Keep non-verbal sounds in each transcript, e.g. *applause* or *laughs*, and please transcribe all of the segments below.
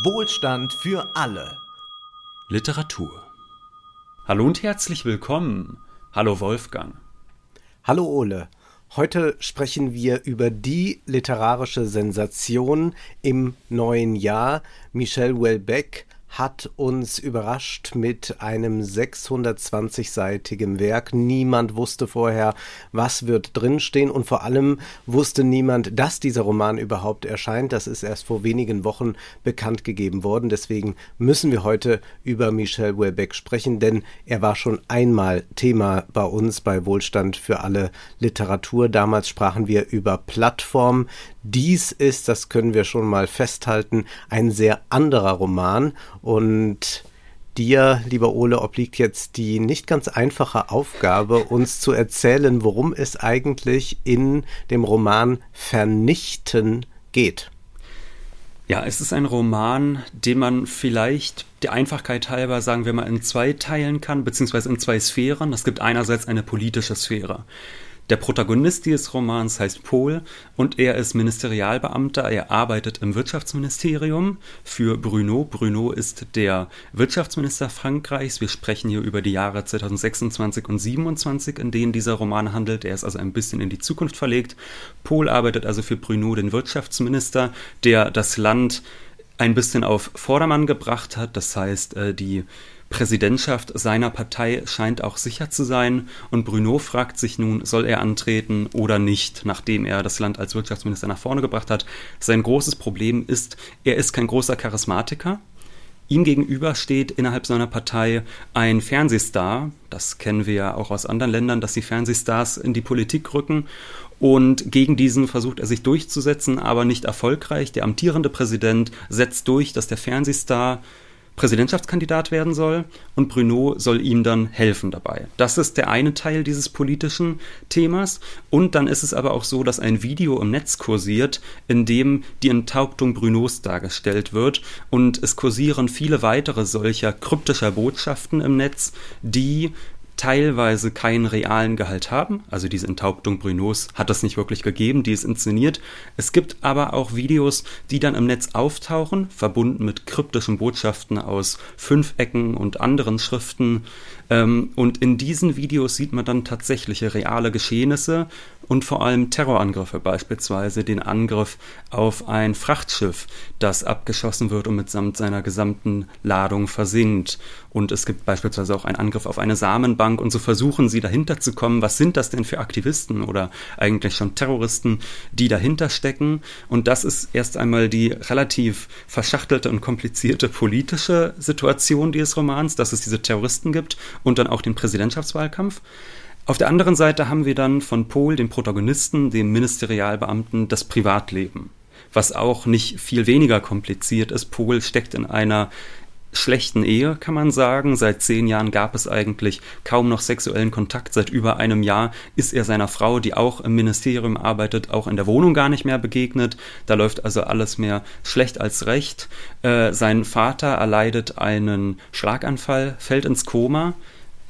Wohlstand für alle. Literatur. Hallo und herzlich willkommen. Hallo Wolfgang. Hallo Ole. Heute sprechen wir über die literarische Sensation im neuen Jahr. Michel Houellebecq hat uns überrascht mit einem 620-seitigen Werk. Niemand wusste vorher, was wird drinstehen und vor allem wusste niemand, dass dieser Roman überhaupt erscheint. Das ist erst vor wenigen Wochen bekannt gegeben worden. Deswegen müssen wir heute über Michel Houellebecq sprechen, denn er war schon einmal Thema bei uns bei Wohlstand für alle Literatur. Damals sprachen wir über Plattform. Dies ist, das können wir schon mal festhalten, ein sehr anderer Roman und dir, lieber Ole, obliegt jetzt die nicht ganz einfache Aufgabe, uns zu erzählen, worum es eigentlich in dem Roman Vernichten geht. Ja, es ist ein Roman, den man vielleicht der Einfachkeit halber, sagen wir mal, in zwei teilen kann, beziehungsweise in zwei Sphären. Es gibt einerseits eine politische Sphäre. Der Protagonist dieses Romans heißt Paul und er ist Ministerialbeamter. Er arbeitet im Wirtschaftsministerium für Bruno. Bruno ist der Wirtschaftsminister Frankreichs. Wir sprechen hier über die Jahre 2026 und 27, in denen dieser Roman handelt. Er ist also ein bisschen in die Zukunft verlegt. Paul arbeitet also für Bruno, den Wirtschaftsminister, der das Land ein bisschen auf Vordermann gebracht hat. Das heißt, äh, die Präsidentschaft seiner Partei scheint auch sicher zu sein und Bruno fragt sich nun, soll er antreten oder nicht, nachdem er das Land als Wirtschaftsminister nach vorne gebracht hat. Sein großes Problem ist, er ist kein großer Charismatiker. Ihm gegenüber steht innerhalb seiner Partei ein Fernsehstar. Das kennen wir ja auch aus anderen Ländern, dass die Fernsehstars in die Politik rücken. Und gegen diesen versucht er sich durchzusetzen, aber nicht erfolgreich. Der amtierende Präsident setzt durch, dass der Fernsehstar Präsidentschaftskandidat werden soll und Bruno soll ihm dann helfen dabei. Das ist der eine Teil dieses politischen Themas. Und dann ist es aber auch so, dass ein Video im Netz kursiert, in dem die Enthauptung Brunos dargestellt wird. Und es kursieren viele weitere solcher kryptischer Botschaften im Netz, die teilweise keinen realen Gehalt haben. Also diese Enthauptung Brunos hat es nicht wirklich gegeben, die ist inszeniert. Es gibt aber auch Videos, die dann im Netz auftauchen, verbunden mit kryptischen Botschaften aus Fünfecken und anderen Schriften. Ähm, und in diesen Videos sieht man dann tatsächliche reale Geschehnisse und vor allem Terrorangriffe, beispielsweise den Angriff auf ein Frachtschiff, das abgeschossen wird und mitsamt seiner gesamten Ladung versinkt. Und es gibt beispielsweise auch einen Angriff auf eine Samenbank und so versuchen sie dahinter zu kommen, was sind das denn für Aktivisten oder eigentlich schon Terroristen, die dahinter stecken. Und das ist erst einmal die relativ verschachtelte und komplizierte politische Situation dieses Romans, dass es diese Terroristen gibt und dann auch den Präsidentschaftswahlkampf. Auf der anderen Seite haben wir dann von Pol, dem Protagonisten, dem Ministerialbeamten, das Privatleben, was auch nicht viel weniger kompliziert ist. Pol steckt in einer schlechten Ehe, kann man sagen. Seit zehn Jahren gab es eigentlich kaum noch sexuellen Kontakt. Seit über einem Jahr ist er seiner Frau, die auch im Ministerium arbeitet, auch in der Wohnung gar nicht mehr begegnet. Da läuft also alles mehr schlecht als recht. Äh, sein Vater erleidet einen Schlaganfall, fällt ins Koma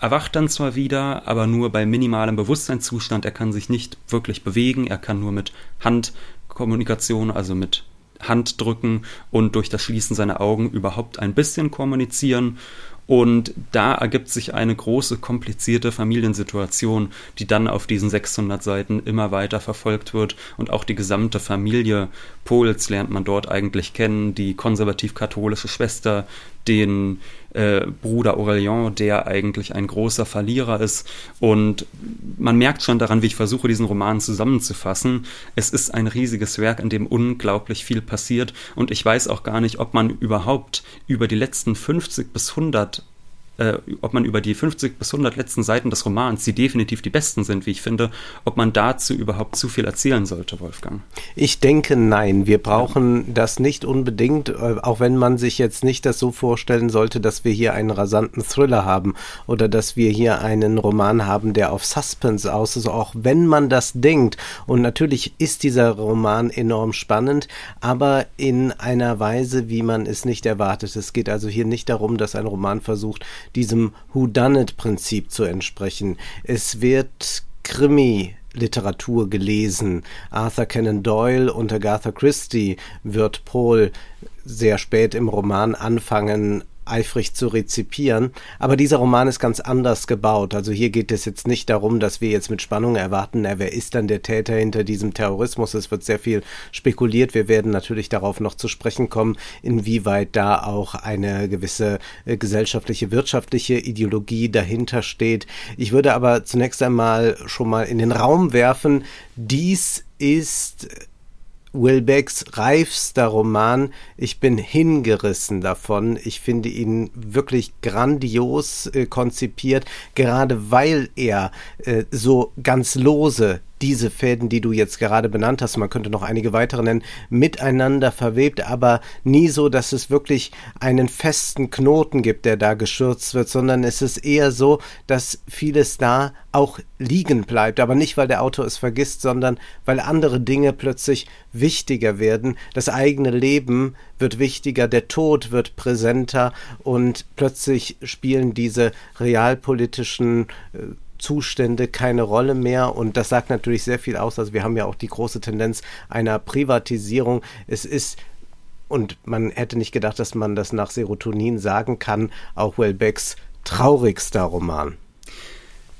erwacht dann zwar wieder, aber nur bei minimalem Bewusstseinszustand. Er kann sich nicht wirklich bewegen, er kann nur mit Handkommunikation, also mit Handdrücken und durch das Schließen seiner Augen überhaupt ein bisschen kommunizieren. Und da ergibt sich eine große, komplizierte Familiensituation, die dann auf diesen 600 Seiten immer weiter verfolgt wird. Und auch die gesamte Familie Pols lernt man dort eigentlich kennen. Die konservativ-katholische Schwester, den äh, Bruder Aurelien, der eigentlich ein großer Verlierer ist. Und man merkt schon daran, wie ich versuche, diesen Roman zusammenzufassen. Es ist ein riesiges Werk, in dem unglaublich viel passiert. Und ich weiß auch gar nicht, ob man überhaupt über die letzten 50 bis 100 äh, ob man über die 50 bis 100 letzten Seiten des Romans, die definitiv die besten sind, wie ich finde, ob man dazu überhaupt zu viel erzählen sollte, Wolfgang. Ich denke, nein. Wir brauchen das nicht unbedingt, äh, auch wenn man sich jetzt nicht das so vorstellen sollte, dass wir hier einen rasanten Thriller haben oder dass wir hier einen Roman haben, der auf Suspense aus ist, auch wenn man das denkt. Und natürlich ist dieser Roman enorm spannend, aber in einer Weise, wie man es nicht erwartet. Es geht also hier nicht darum, dass ein Roman versucht, diesem Whodunit-Prinzip zu entsprechen. Es wird Krimi Literatur gelesen. Arthur Conan Doyle und Agatha Christie wird Paul sehr spät im Roman anfangen, eifrig zu rezipieren. Aber dieser Roman ist ganz anders gebaut. Also hier geht es jetzt nicht darum, dass wir jetzt mit Spannung erwarten, na, wer ist dann der Täter hinter diesem Terrorismus. Es wird sehr viel spekuliert. Wir werden natürlich darauf noch zu sprechen kommen, inwieweit da auch eine gewisse äh, gesellschaftliche, wirtschaftliche Ideologie dahinter steht. Ich würde aber zunächst einmal schon mal in den Raum werfen, dies ist Wilbecks reifster Roman. Ich bin hingerissen davon. Ich finde ihn wirklich grandios äh, konzipiert, gerade weil er äh, so ganz lose diese Fäden, die du jetzt gerade benannt hast, man könnte noch einige weitere nennen, miteinander verwebt, aber nie so, dass es wirklich einen festen Knoten gibt, der da geschürzt wird, sondern es ist eher so, dass vieles da auch liegen bleibt, aber nicht, weil der Autor es vergisst, sondern weil andere Dinge plötzlich wichtiger werden. Das eigene Leben wird wichtiger, der Tod wird präsenter und plötzlich spielen diese realpolitischen äh, Zustände keine Rolle mehr und das sagt natürlich sehr viel aus. Also wir haben ja auch die große Tendenz einer Privatisierung. Es ist und man hätte nicht gedacht, dass man das nach Serotonin sagen kann, auch Wellbecks traurigster Roman.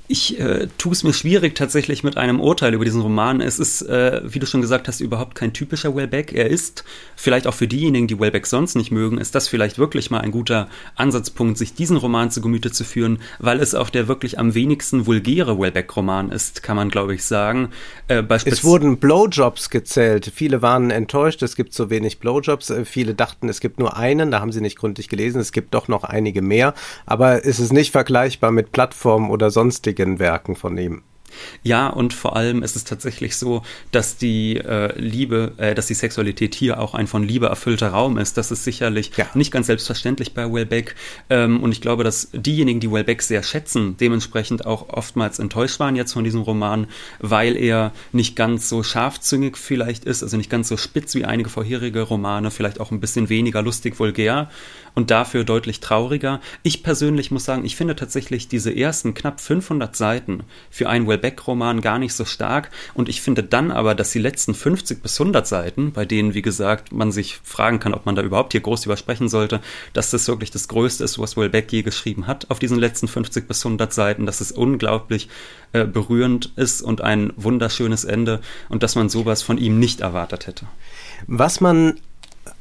Ich äh, tue es mir schwierig tatsächlich mit einem Urteil über diesen Roman. Es ist, äh, wie du schon gesagt hast, überhaupt kein typischer Wellbeck. Er ist vielleicht auch für diejenigen, die Wellbeck sonst nicht mögen, ist das vielleicht wirklich mal ein guter Ansatzpunkt, sich diesen Roman zu Gemüte zu führen, weil es auch der wirklich am wenigsten vulgäre Wellbeck-Roman ist, kann man glaube ich sagen. Äh, es wurden Blowjobs gezählt. Viele waren enttäuscht, es gibt so wenig Blowjobs. Äh, viele dachten, es gibt nur einen, da haben sie nicht gründlich gelesen. Es gibt doch noch einige mehr, aber es ist nicht vergleichbar mit Plattformen oder sonstigen Werken von ihm. Ja, und vor allem ist es tatsächlich so, dass die äh, Liebe, äh, dass die Sexualität hier auch ein von Liebe erfüllter Raum ist. Das ist sicherlich ja. nicht ganz selbstverständlich bei Wellbeck. Ähm, und ich glaube, dass diejenigen, die Wellbeck sehr schätzen, dementsprechend auch oftmals enttäuscht waren jetzt von diesem Roman, weil er nicht ganz so scharfzüngig vielleicht ist, also nicht ganz so spitz wie einige vorherige Romane, vielleicht auch ein bisschen weniger lustig vulgär und dafür deutlich trauriger. Ich persönlich muss sagen, ich finde tatsächlich diese ersten knapp 500 Seiten für einen Wellbeck-Roman gar nicht so stark und ich finde dann aber, dass die letzten 50 bis 100 Seiten, bei denen, wie gesagt, man sich fragen kann, ob man da überhaupt hier groß übersprechen sollte, dass das wirklich das Größte ist, was Wellbeck je geschrieben hat auf diesen letzten 50 bis 100 Seiten, dass es unglaublich äh, berührend ist und ein wunderschönes Ende und dass man sowas von ihm nicht erwartet hätte. Was man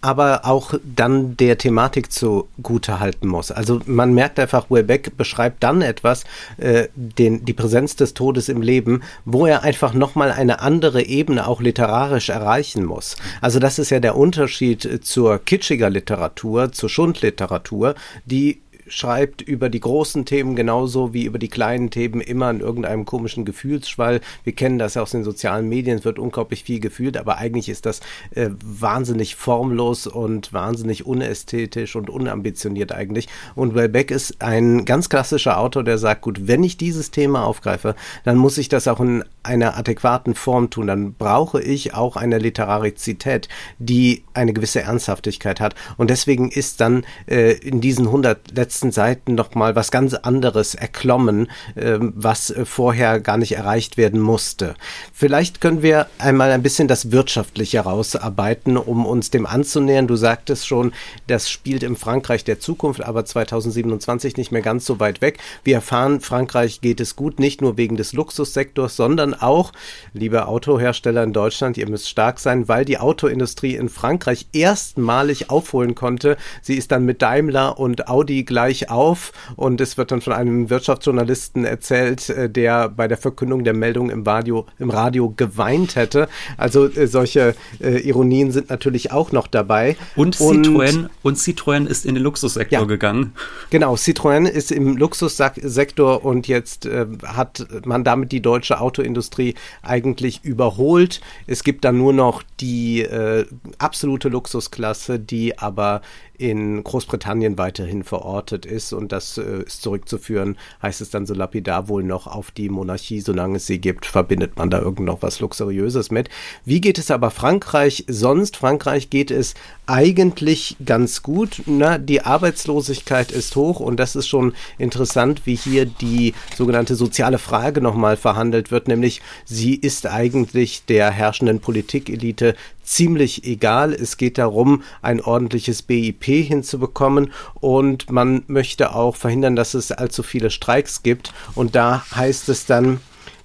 aber auch dann der Thematik zugute halten muss. Also man merkt einfach, Welbeck beschreibt dann etwas, äh, den, die Präsenz des Todes im Leben, wo er einfach nochmal eine andere Ebene auch literarisch erreichen muss. Also das ist ja der Unterschied zur kitschiger Literatur, zur Schundliteratur, die schreibt über die großen Themen genauso wie über die kleinen Themen immer in irgendeinem komischen Gefühlsschwall. Wir kennen das ja aus den sozialen Medien, es wird unglaublich viel gefühlt, aber eigentlich ist das äh, wahnsinnig formlos und wahnsinnig unästhetisch und unambitioniert eigentlich. Und Welbeck ist ein ganz klassischer Autor, der sagt, gut, wenn ich dieses Thema aufgreife, dann muss ich das auch in einer adäquaten Form tun. Dann brauche ich auch eine Literarizität, die eine gewisse Ernsthaftigkeit hat. Und deswegen ist dann äh, in diesen 100 letzten letzten Seiten noch mal was ganz anderes erklommen, äh, was äh, vorher gar nicht erreicht werden musste. Vielleicht können wir einmal ein bisschen das Wirtschaftliche herausarbeiten, um uns dem anzunähern. Du sagtest schon, das spielt im Frankreich der Zukunft, aber 2027 nicht mehr ganz so weit weg. Wir erfahren, Frankreich geht es gut, nicht nur wegen des Luxussektors, sondern auch, liebe Autohersteller in Deutschland, ihr müsst stark sein, weil die Autoindustrie in Frankreich erstmalig aufholen konnte. Sie ist dann mit Daimler und Audi gleich gleich auf und es wird dann von einem Wirtschaftsjournalisten erzählt, äh, der bei der Verkündung der Meldung im Radio, im Radio geweint hätte. Also äh, solche äh, Ironien sind natürlich auch noch dabei. Und Citroën, und, Citroën ist in den Luxussektor ja, gegangen. Genau, Citroën ist im Luxussektor und jetzt äh, hat man damit die deutsche Autoindustrie eigentlich überholt. Es gibt dann nur noch die äh, absolute Luxusklasse, die aber in Großbritannien weiterhin verortet ist. Und das äh, ist zurückzuführen, heißt es dann so lapidar wohl noch auf die Monarchie, solange es sie gibt, verbindet man da irgend noch was Luxuriöses mit. Wie geht es aber Frankreich sonst? Frankreich geht es eigentlich ganz gut. Na, die Arbeitslosigkeit ist hoch und das ist schon interessant, wie hier die sogenannte soziale Frage nochmal verhandelt wird, nämlich sie ist eigentlich der herrschenden Politikelite ziemlich egal. Es geht darum, ein ordentliches BIP hinzubekommen und man möchte auch verhindern, dass es allzu viele Streiks gibt. Und da heißt es dann,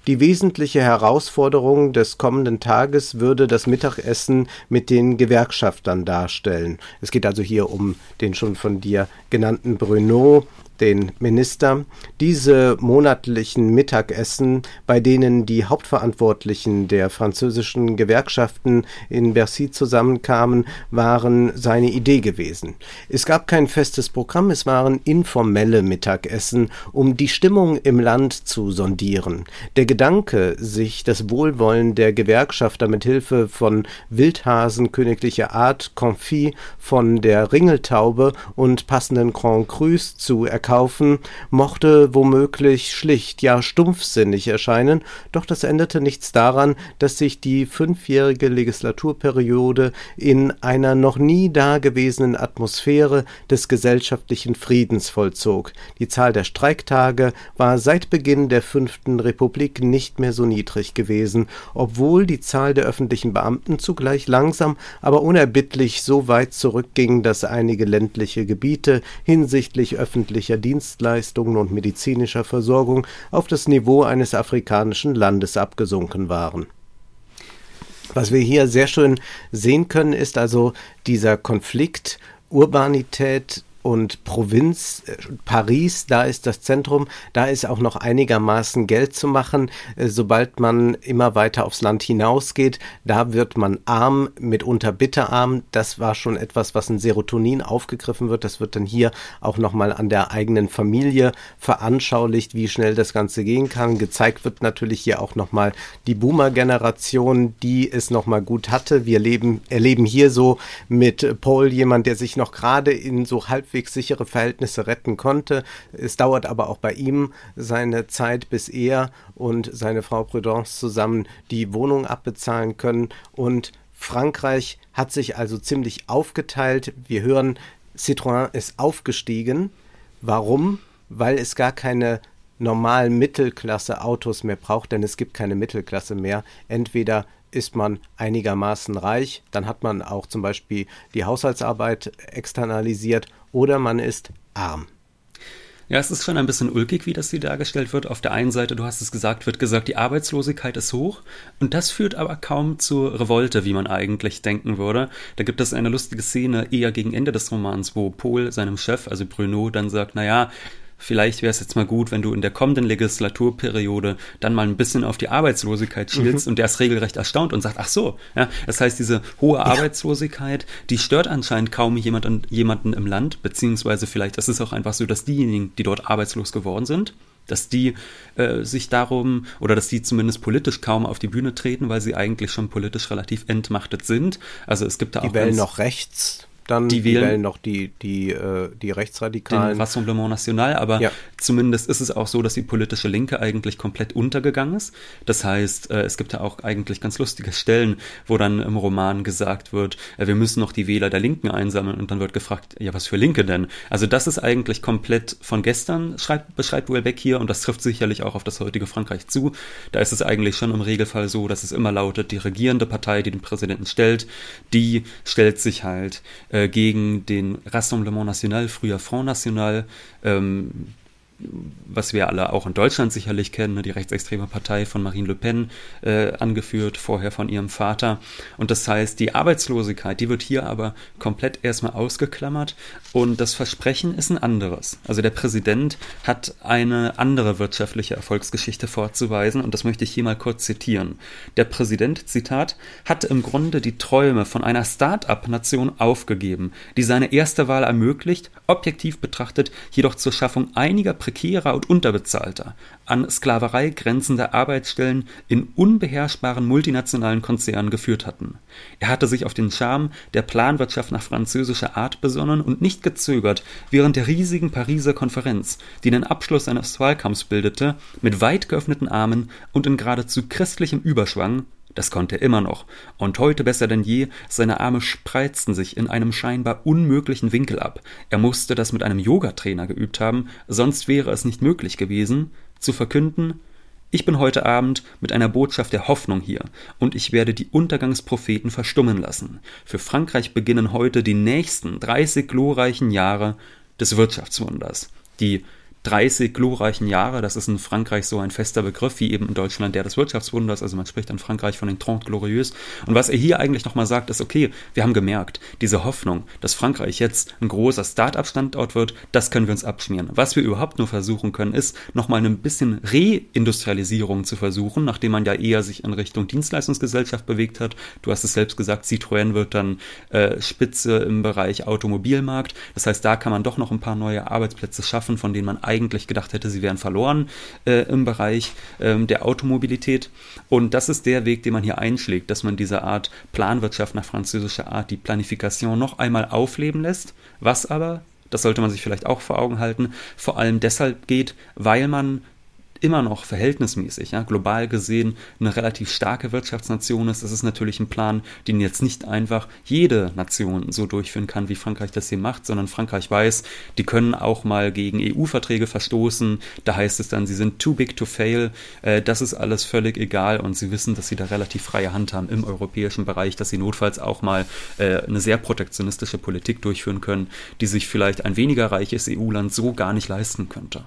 die wesentliche Herausforderung des kommenden Tages würde das Mittagessen mit den Gewerkschaftern darstellen. Es geht also hier um den schon von dir genannten Bruno den Minister, diese monatlichen Mittagessen, bei denen die Hauptverantwortlichen der französischen Gewerkschaften in Bercy zusammenkamen, waren seine Idee gewesen. Es gab kein festes Programm, es waren informelle Mittagessen, um die Stimmung im Land zu sondieren. Der Gedanke, sich das Wohlwollen der Gewerkschafter mit Hilfe von Wildhasen königlicher Art, Confit, von der Ringeltaube und passenden Grand Crus zu erkaufen, kaufen, mochte womöglich schlicht, ja stumpfsinnig erscheinen, doch das änderte nichts daran, dass sich die fünfjährige Legislaturperiode in einer noch nie dagewesenen Atmosphäre des gesellschaftlichen Friedens vollzog. Die Zahl der Streiktage war seit Beginn der fünften Republik nicht mehr so niedrig gewesen, obwohl die Zahl der öffentlichen Beamten zugleich langsam, aber unerbittlich so weit zurückging, dass einige ländliche Gebiete hinsichtlich öffentlicher Dienstleistungen und medizinischer Versorgung auf das Niveau eines afrikanischen Landes abgesunken waren. Was wir hier sehr schön sehen können, ist also dieser Konflikt Urbanität und Provinz, äh, Paris, da ist das Zentrum, da ist auch noch einigermaßen Geld zu machen. Äh, sobald man immer weiter aufs Land hinausgeht, da wird man arm, mitunter bitterarm. Das war schon etwas, was in Serotonin aufgegriffen wird. Das wird dann hier auch nochmal an der eigenen Familie veranschaulicht, wie schnell das Ganze gehen kann. Gezeigt wird natürlich hier auch nochmal die Boomer-Generation, die es nochmal gut hatte. Wir leben, erleben hier so mit Paul jemand, der sich noch gerade in so halb halbwegs sichere Verhältnisse retten konnte. Es dauert aber auch bei ihm seine Zeit, bis er und seine Frau Prudence zusammen die Wohnung abbezahlen können. Und Frankreich hat sich also ziemlich aufgeteilt. Wir hören, Citroën ist aufgestiegen. Warum? Weil es gar keine normalen Mittelklasse-Autos mehr braucht, denn es gibt keine Mittelklasse mehr. Entweder ist man einigermaßen reich, dann hat man auch zum Beispiel die Haushaltsarbeit externalisiert oder man ist arm. Ja, es ist schon ein bisschen ulkig, wie das hier dargestellt wird. Auf der einen Seite, du hast es gesagt, wird gesagt, die Arbeitslosigkeit ist hoch und das führt aber kaum zur Revolte, wie man eigentlich denken würde. Da gibt es eine lustige Szene eher gegen Ende des Romans, wo Paul seinem Chef, also Bruno, dann sagt, naja, vielleicht wäre es jetzt mal gut, wenn du in der kommenden Legislaturperiode dann mal ein bisschen auf die Arbeitslosigkeit schielst mhm. und der ist regelrecht erstaunt und sagt, ach so, ja, das heißt, diese hohe Arbeitslosigkeit, die stört anscheinend kaum jemand, jemanden im Land, beziehungsweise vielleicht ist es auch einfach so, dass diejenigen, die dort arbeitslos geworden sind, dass die äh, sich darum oder dass die zumindest politisch kaum auf die Bühne treten, weil sie eigentlich schon politisch relativ entmachtet sind. Also es gibt da die auch wählen noch rechts dann die, wählen, wählen noch die, die, äh, die Rechtsradikalen. Den Rassemblement National, aber ja. zumindest ist es auch so, dass die politische Linke eigentlich komplett untergegangen ist. Das heißt, äh, es gibt ja auch eigentlich ganz lustige Stellen, wo dann im Roman gesagt wird, äh, wir müssen noch die Wähler der Linken einsammeln und dann wird gefragt, ja, was für Linke denn? Also das ist eigentlich komplett von gestern, schreibt, beschreibt Welbeck hier und das trifft sicherlich auch auf das heutige Frankreich zu. Da ist es eigentlich schon im Regelfall so, dass es immer lautet, die regierende Partei, die den Präsidenten stellt, die stellt sich halt äh, äh, gegen den Rassemblement National, früher Front National, ähm, was wir alle auch in Deutschland sicherlich kennen, ne, die rechtsextreme Partei von Marine Le Pen äh, angeführt, vorher von ihrem Vater. Und das heißt, die Arbeitslosigkeit, die wird hier aber komplett erstmal ausgeklammert und das Versprechen ist ein anderes. Also der Präsident hat eine andere wirtschaftliche Erfolgsgeschichte vorzuweisen und das möchte ich hier mal kurz zitieren. Der Präsident, Zitat, hat im Grunde die Träume von einer Start-up-Nation aufgegeben, die seine erste Wahl ermöglicht, objektiv betrachtet jedoch zur Schaffung einiger prekärer und unterbezahlter, an Sklaverei grenzender Arbeitsstellen in unbeherrschbaren multinationalen Konzernen geführt hatten. Er hatte sich auf den Charme der Planwirtschaft nach französischer Art besonnen und nicht gezögert, während der riesigen Pariser Konferenz, die den Abschluss seines Wahlkampfs bildete, mit weit geöffneten Armen und in geradezu christlichem Überschwang das konnte er immer noch, und heute besser denn je, seine Arme spreizten sich in einem scheinbar unmöglichen Winkel ab. Er musste das mit einem Yogatrainer geübt haben, sonst wäre es nicht möglich gewesen, zu verkünden, Ich bin heute Abend mit einer Botschaft der Hoffnung hier und ich werde die Untergangspropheten verstummen lassen. Für Frankreich beginnen heute die nächsten 30 glorreichen Jahre des Wirtschaftswunders. Die 30 glorreichen Jahre, das ist in Frankreich so ein fester Begriff, wie eben in Deutschland der des Wirtschaftswunders, also man spricht in Frankreich von den Trente Glorieux. Und was er hier eigentlich nochmal sagt, ist, okay, wir haben gemerkt, diese Hoffnung, dass Frankreich jetzt ein großer Start-up-Standort wird, das können wir uns abschmieren. Was wir überhaupt nur versuchen können, ist nochmal ein bisschen Reindustrialisierung zu versuchen, nachdem man ja eher sich in Richtung Dienstleistungsgesellschaft bewegt hat. Du hast es selbst gesagt, Citroën wird dann äh, Spitze im Bereich Automobilmarkt. Das heißt, da kann man doch noch ein paar neue Arbeitsplätze schaffen, von denen man eigentlich gedacht hätte, sie wären verloren äh, im Bereich ähm, der Automobilität. Und das ist der Weg, den man hier einschlägt, dass man diese Art Planwirtschaft nach französischer Art, die Planifikation, noch einmal aufleben lässt, was aber das sollte man sich vielleicht auch vor Augen halten, vor allem deshalb geht, weil man immer noch verhältnismäßig, ja, global gesehen eine relativ starke Wirtschaftsnation ist, das ist natürlich ein Plan, den jetzt nicht einfach jede Nation so durchführen kann, wie Frankreich das hier macht, sondern Frankreich weiß, die können auch mal gegen EU-Verträge verstoßen. Da heißt es dann, sie sind too big to fail. Äh, das ist alles völlig egal und sie wissen, dass sie da relativ freie Hand haben im europäischen Bereich, dass sie notfalls auch mal äh, eine sehr protektionistische Politik durchführen können, die sich vielleicht ein weniger reiches EU-Land so gar nicht leisten könnte.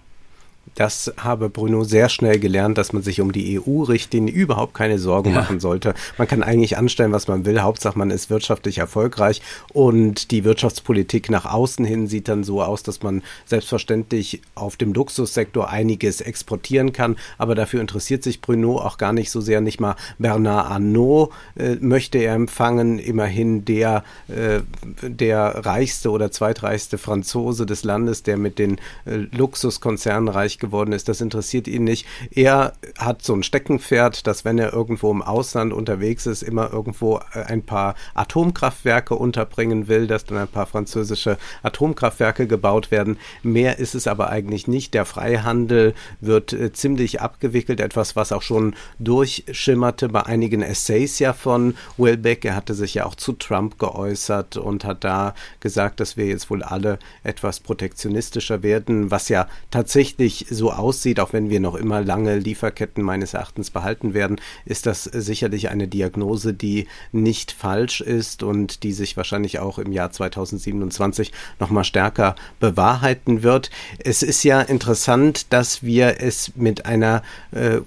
Das habe Bruno sehr schnell gelernt, dass man sich um die EU-Richtlinie überhaupt keine Sorgen ja. machen sollte. Man kann eigentlich anstellen, was man will. Hauptsache, man ist wirtschaftlich erfolgreich und die Wirtschaftspolitik nach außen hin sieht dann so aus, dass man selbstverständlich auf dem Luxussektor einiges exportieren kann. Aber dafür interessiert sich Bruno auch gar nicht so sehr. Nicht mal Bernard Arnault äh, möchte er empfangen. Immerhin der, äh, der reichste oder zweitreichste Franzose des Landes, der mit den äh, Luxuskonzernen reich geworden ist, das interessiert ihn nicht. Er hat so ein Steckenpferd, dass wenn er irgendwo im Ausland unterwegs ist, immer irgendwo äh, ein paar Atomkraftwerke unterbringen will, dass dann ein paar französische Atomkraftwerke gebaut werden. Mehr ist es aber eigentlich nicht. Der Freihandel wird äh, ziemlich abgewickelt, etwas, was auch schon durchschimmerte bei einigen Essays ja von Wilbeck. Er hatte sich ja auch zu Trump geäußert und hat da gesagt, dass wir jetzt wohl alle etwas protektionistischer werden, was ja tatsächlich so aussieht, auch wenn wir noch immer lange Lieferketten meines Erachtens behalten werden, ist das sicherlich eine Diagnose, die nicht falsch ist und die sich wahrscheinlich auch im Jahr 2027 noch mal stärker bewahrheiten wird. Es ist ja interessant, dass wir es mit einer äh,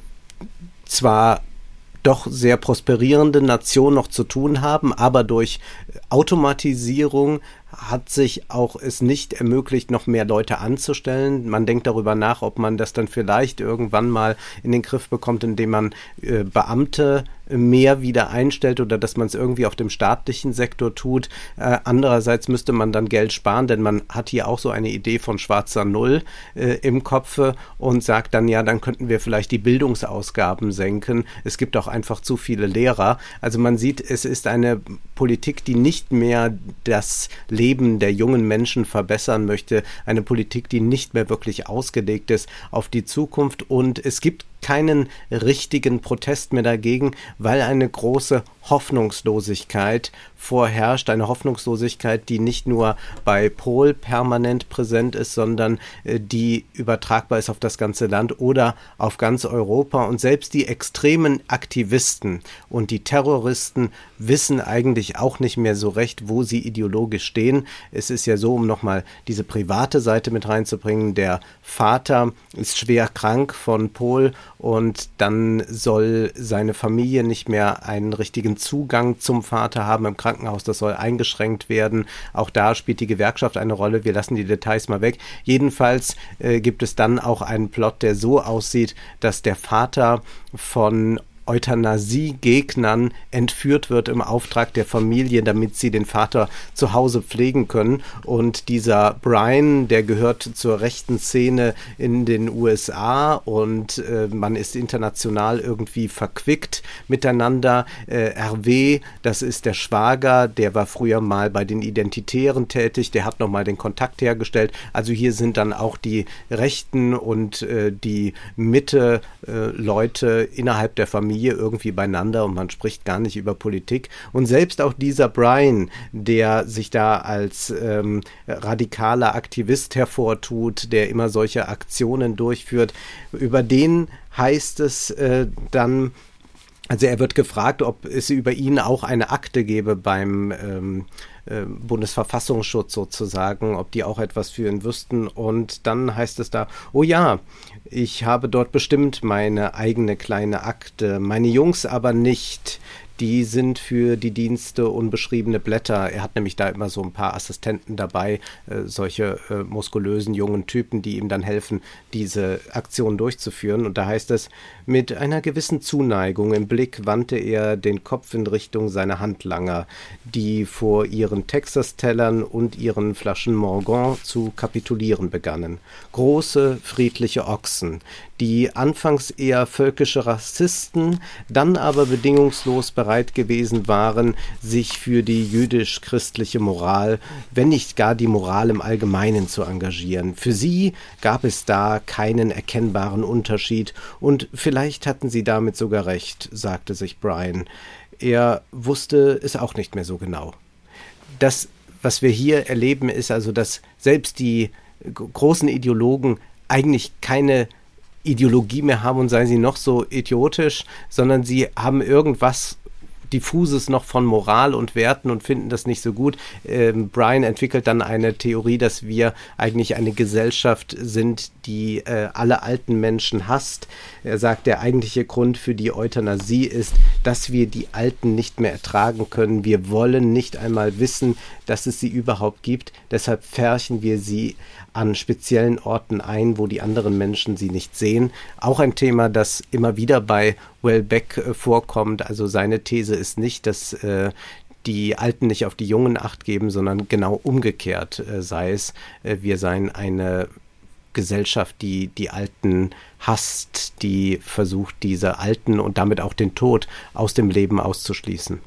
zwar doch sehr prosperierende Nation noch zu tun haben, aber durch Automatisierung hat sich auch es nicht ermöglicht, noch mehr Leute anzustellen. Man denkt darüber nach, ob man das dann vielleicht irgendwann mal in den Griff bekommt, indem man äh, Beamte mehr wieder einstellt oder dass man es irgendwie auf dem staatlichen Sektor tut. Äh, andererseits müsste man dann Geld sparen, denn man hat hier auch so eine Idee von schwarzer Null äh, im Kopf und sagt dann, ja, dann könnten wir vielleicht die Bildungsausgaben senken. Es gibt auch einfach zu viele Lehrer. Also man sieht, es ist eine Politik, die nicht mehr das Leben der jungen Menschen verbessern möchte, eine Politik, die nicht mehr wirklich ausgelegt ist auf die Zukunft und es gibt keinen richtigen Protest mehr dagegen, weil eine große Hoffnungslosigkeit vorherrscht, eine Hoffnungslosigkeit, die nicht nur bei Pol permanent präsent ist, sondern äh, die übertragbar ist auf das ganze Land oder auf ganz Europa. Und selbst die extremen Aktivisten und die Terroristen wissen eigentlich auch nicht mehr so recht, wo sie ideologisch stehen. Es ist ja so, um nochmal diese private Seite mit reinzubringen, der Vater ist schwer krank von Pol und dann soll seine Familie nicht mehr einen richtigen Zugang zum Vater haben im Krankenhaus. Das soll eingeschränkt werden. Auch da spielt die Gewerkschaft eine Rolle. Wir lassen die Details mal weg. Jedenfalls äh, gibt es dann auch einen Plot, der so aussieht, dass der Vater von Euthanasie-Gegnern entführt wird im Auftrag der Familie, damit sie den Vater zu Hause pflegen können. Und dieser Brian, der gehört zur rechten Szene in den USA und äh, man ist international irgendwie verquickt miteinander. Äh, RW, das ist der Schwager, der war früher mal bei den Identitären tätig, der hat nochmal den Kontakt hergestellt. Also hier sind dann auch die Rechten und äh, die Mitte-Leute innerhalb der Familie Familie irgendwie beieinander und man spricht gar nicht über Politik. Und selbst auch dieser Brian, der sich da als ähm, radikaler Aktivist hervortut, der immer solche Aktionen durchführt, über den heißt es äh, dann, also er wird gefragt, ob es über ihn auch eine Akte gäbe beim ähm, äh, Bundesverfassungsschutz sozusagen, ob die auch etwas für ihn wüssten. Und dann heißt es da, oh ja, ich habe dort bestimmt meine eigene kleine Akte, meine Jungs aber nicht die sind für die Dienste unbeschriebene Blätter. Er hat nämlich da immer so ein paar Assistenten dabei, äh, solche äh, muskulösen jungen Typen, die ihm dann helfen, diese Aktion durchzuführen. Und da heißt es, mit einer gewissen Zuneigung im Blick wandte er den Kopf in Richtung seiner Handlanger, die vor ihren Texas-Tellern und ihren Flaschen Morgon zu kapitulieren begannen. Große, friedliche Ochsen, die anfangs eher völkische Rassisten, dann aber bedingungslos bereit gewesen waren, sich für die jüdisch-christliche Moral, wenn nicht gar die Moral im Allgemeinen zu engagieren. Für sie gab es da keinen erkennbaren Unterschied, und vielleicht hatten sie damit sogar recht, sagte sich Brian. Er wusste es auch nicht mehr so genau. Das, was wir hier erleben, ist also, dass selbst die großen Ideologen eigentlich keine Ideologie mehr haben und seien sie noch so idiotisch, sondern sie haben irgendwas diffuses noch von Moral und Werten und finden das nicht so gut. Ähm, Brian entwickelt dann eine Theorie, dass wir eigentlich eine Gesellschaft sind, die äh, alle alten Menschen hasst. Er sagt, der eigentliche Grund für die Euthanasie ist, dass wir die Alten nicht mehr ertragen können. Wir wollen nicht einmal wissen, dass es sie überhaupt gibt. Deshalb färchen wir sie an speziellen Orten ein, wo die anderen Menschen sie nicht sehen. Auch ein Thema, das immer wieder bei Wellbeck äh, vorkommt. Also seine These ist nicht, dass äh, die Alten nicht auf die Jungen acht geben, sondern genau umgekehrt äh, sei es, äh, wir seien eine Gesellschaft, die die Alten hasst, die versucht, diese Alten und damit auch den Tod aus dem Leben auszuschließen.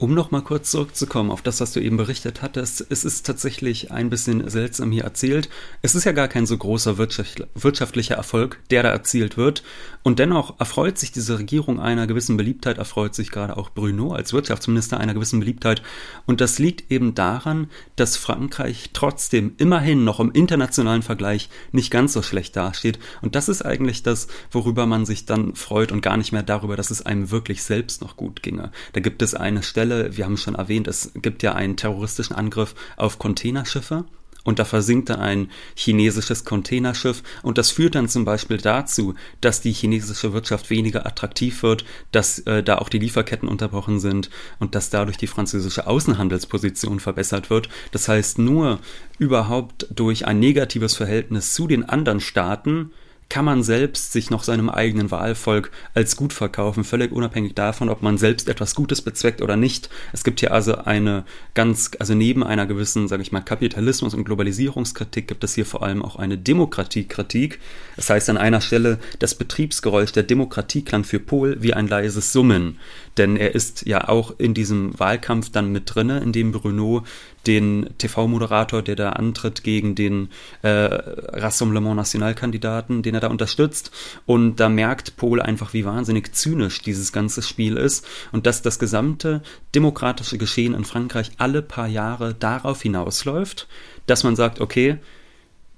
Um noch mal kurz zurückzukommen auf das, was du eben berichtet hattest, es ist tatsächlich ein bisschen seltsam hier erzählt. Es ist ja gar kein so großer wirtschaftlicher Erfolg, der da erzielt wird. Und dennoch erfreut sich diese Regierung einer gewissen Beliebtheit, erfreut sich gerade auch Bruno als Wirtschaftsminister einer gewissen Beliebtheit. Und das liegt eben daran, dass Frankreich trotzdem immerhin noch im internationalen Vergleich nicht ganz so schlecht dasteht. Und das ist eigentlich das, worüber man sich dann freut und gar nicht mehr darüber, dass es einem wirklich selbst noch gut ginge. Da gibt es eine Stelle, Fälle, wir haben schon erwähnt, es gibt ja einen terroristischen Angriff auf Containerschiffe und da versinkt ein chinesisches Containerschiff und das führt dann zum Beispiel dazu, dass die chinesische Wirtschaft weniger attraktiv wird, dass äh, da auch die Lieferketten unterbrochen sind und dass dadurch die französische Außenhandelsposition verbessert wird. Das heißt, nur überhaupt durch ein negatives Verhältnis zu den anderen Staaten kann man selbst sich noch seinem eigenen Wahlvolk als gut verkaufen, völlig unabhängig davon, ob man selbst etwas Gutes bezweckt oder nicht. Es gibt hier also eine ganz, also neben einer gewissen, sage ich mal, Kapitalismus- und Globalisierungskritik gibt es hier vor allem auch eine Demokratiekritik. Das heißt an einer Stelle, das Betriebsgeräusch der Demokratie klang für Pohl wie ein leises Summen. Denn er ist ja auch in diesem Wahlkampf dann mit drinne, in dem Bruno den TV-Moderator, der da antritt gegen den äh, Rassemblement National-Kandidaten, den er da unterstützt. Und da merkt Pohl einfach, wie wahnsinnig zynisch dieses ganze Spiel ist und dass das gesamte demokratische Geschehen in Frankreich alle paar Jahre darauf hinausläuft, dass man sagt, okay,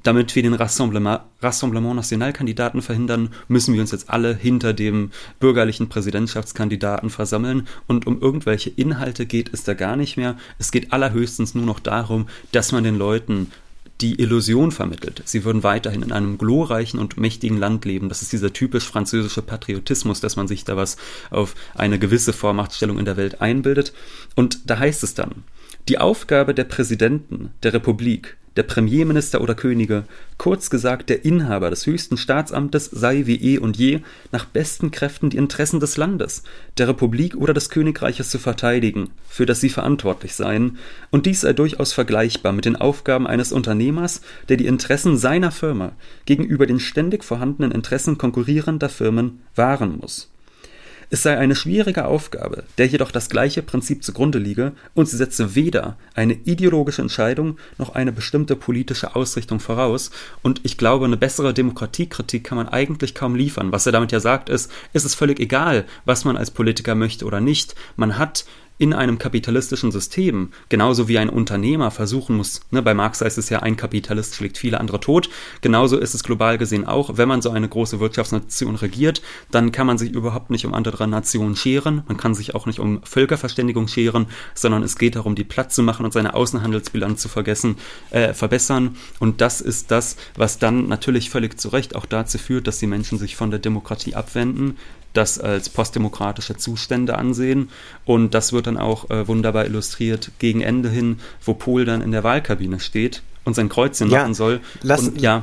damit wir den Rassemblement, Rassemblement National-Kandidaten verhindern, müssen wir uns jetzt alle hinter dem bürgerlichen Präsidentschaftskandidaten versammeln. Und um irgendwelche Inhalte geht es da gar nicht mehr. Es geht allerhöchstens nur noch darum, dass man den Leuten die Illusion vermittelt. Sie würden weiterhin in einem glorreichen und mächtigen Land leben. Das ist dieser typisch französische Patriotismus, dass man sich da was auf eine gewisse Vormachtstellung in der Welt einbildet. Und da heißt es dann, die Aufgabe der Präsidenten der Republik der Premierminister oder Könige, kurz gesagt der Inhaber des höchsten Staatsamtes, sei wie eh und je nach besten Kräften die Interessen des Landes, der Republik oder des Königreiches zu verteidigen, für das sie verantwortlich seien, und dies sei durchaus vergleichbar mit den Aufgaben eines Unternehmers, der die Interessen seiner Firma gegenüber den ständig vorhandenen Interessen konkurrierender Firmen wahren muss. Es sei eine schwierige Aufgabe, der jedoch das gleiche Prinzip zugrunde liege, und sie setze weder eine ideologische Entscheidung noch eine bestimmte politische Ausrichtung voraus. Und ich glaube, eine bessere Demokratiekritik kann man eigentlich kaum liefern. Was er damit ja sagt, ist, ist es völlig egal, was man als Politiker möchte oder nicht. Man hat in einem kapitalistischen System, genauso wie ein Unternehmer versuchen muss, ne, bei Marx heißt es ja, ein Kapitalist schlägt viele andere tot, genauso ist es global gesehen auch, wenn man so eine große Wirtschaftsnation regiert, dann kann man sich überhaupt nicht um andere Nationen scheren, man kann sich auch nicht um Völkerverständigung scheren, sondern es geht darum, die Platz zu machen und seine Außenhandelsbilanz zu vergessen, äh, verbessern. Und das ist das, was dann natürlich völlig zu Recht auch dazu führt, dass die Menschen sich von der Demokratie abwenden, das als postdemokratische Zustände ansehen. Und das wird dann auch äh, wunderbar illustriert gegen Ende hin, wo Pohl dann in der Wahlkabine steht und sein Kreuzchen ja, machen soll. Lass, und, ja.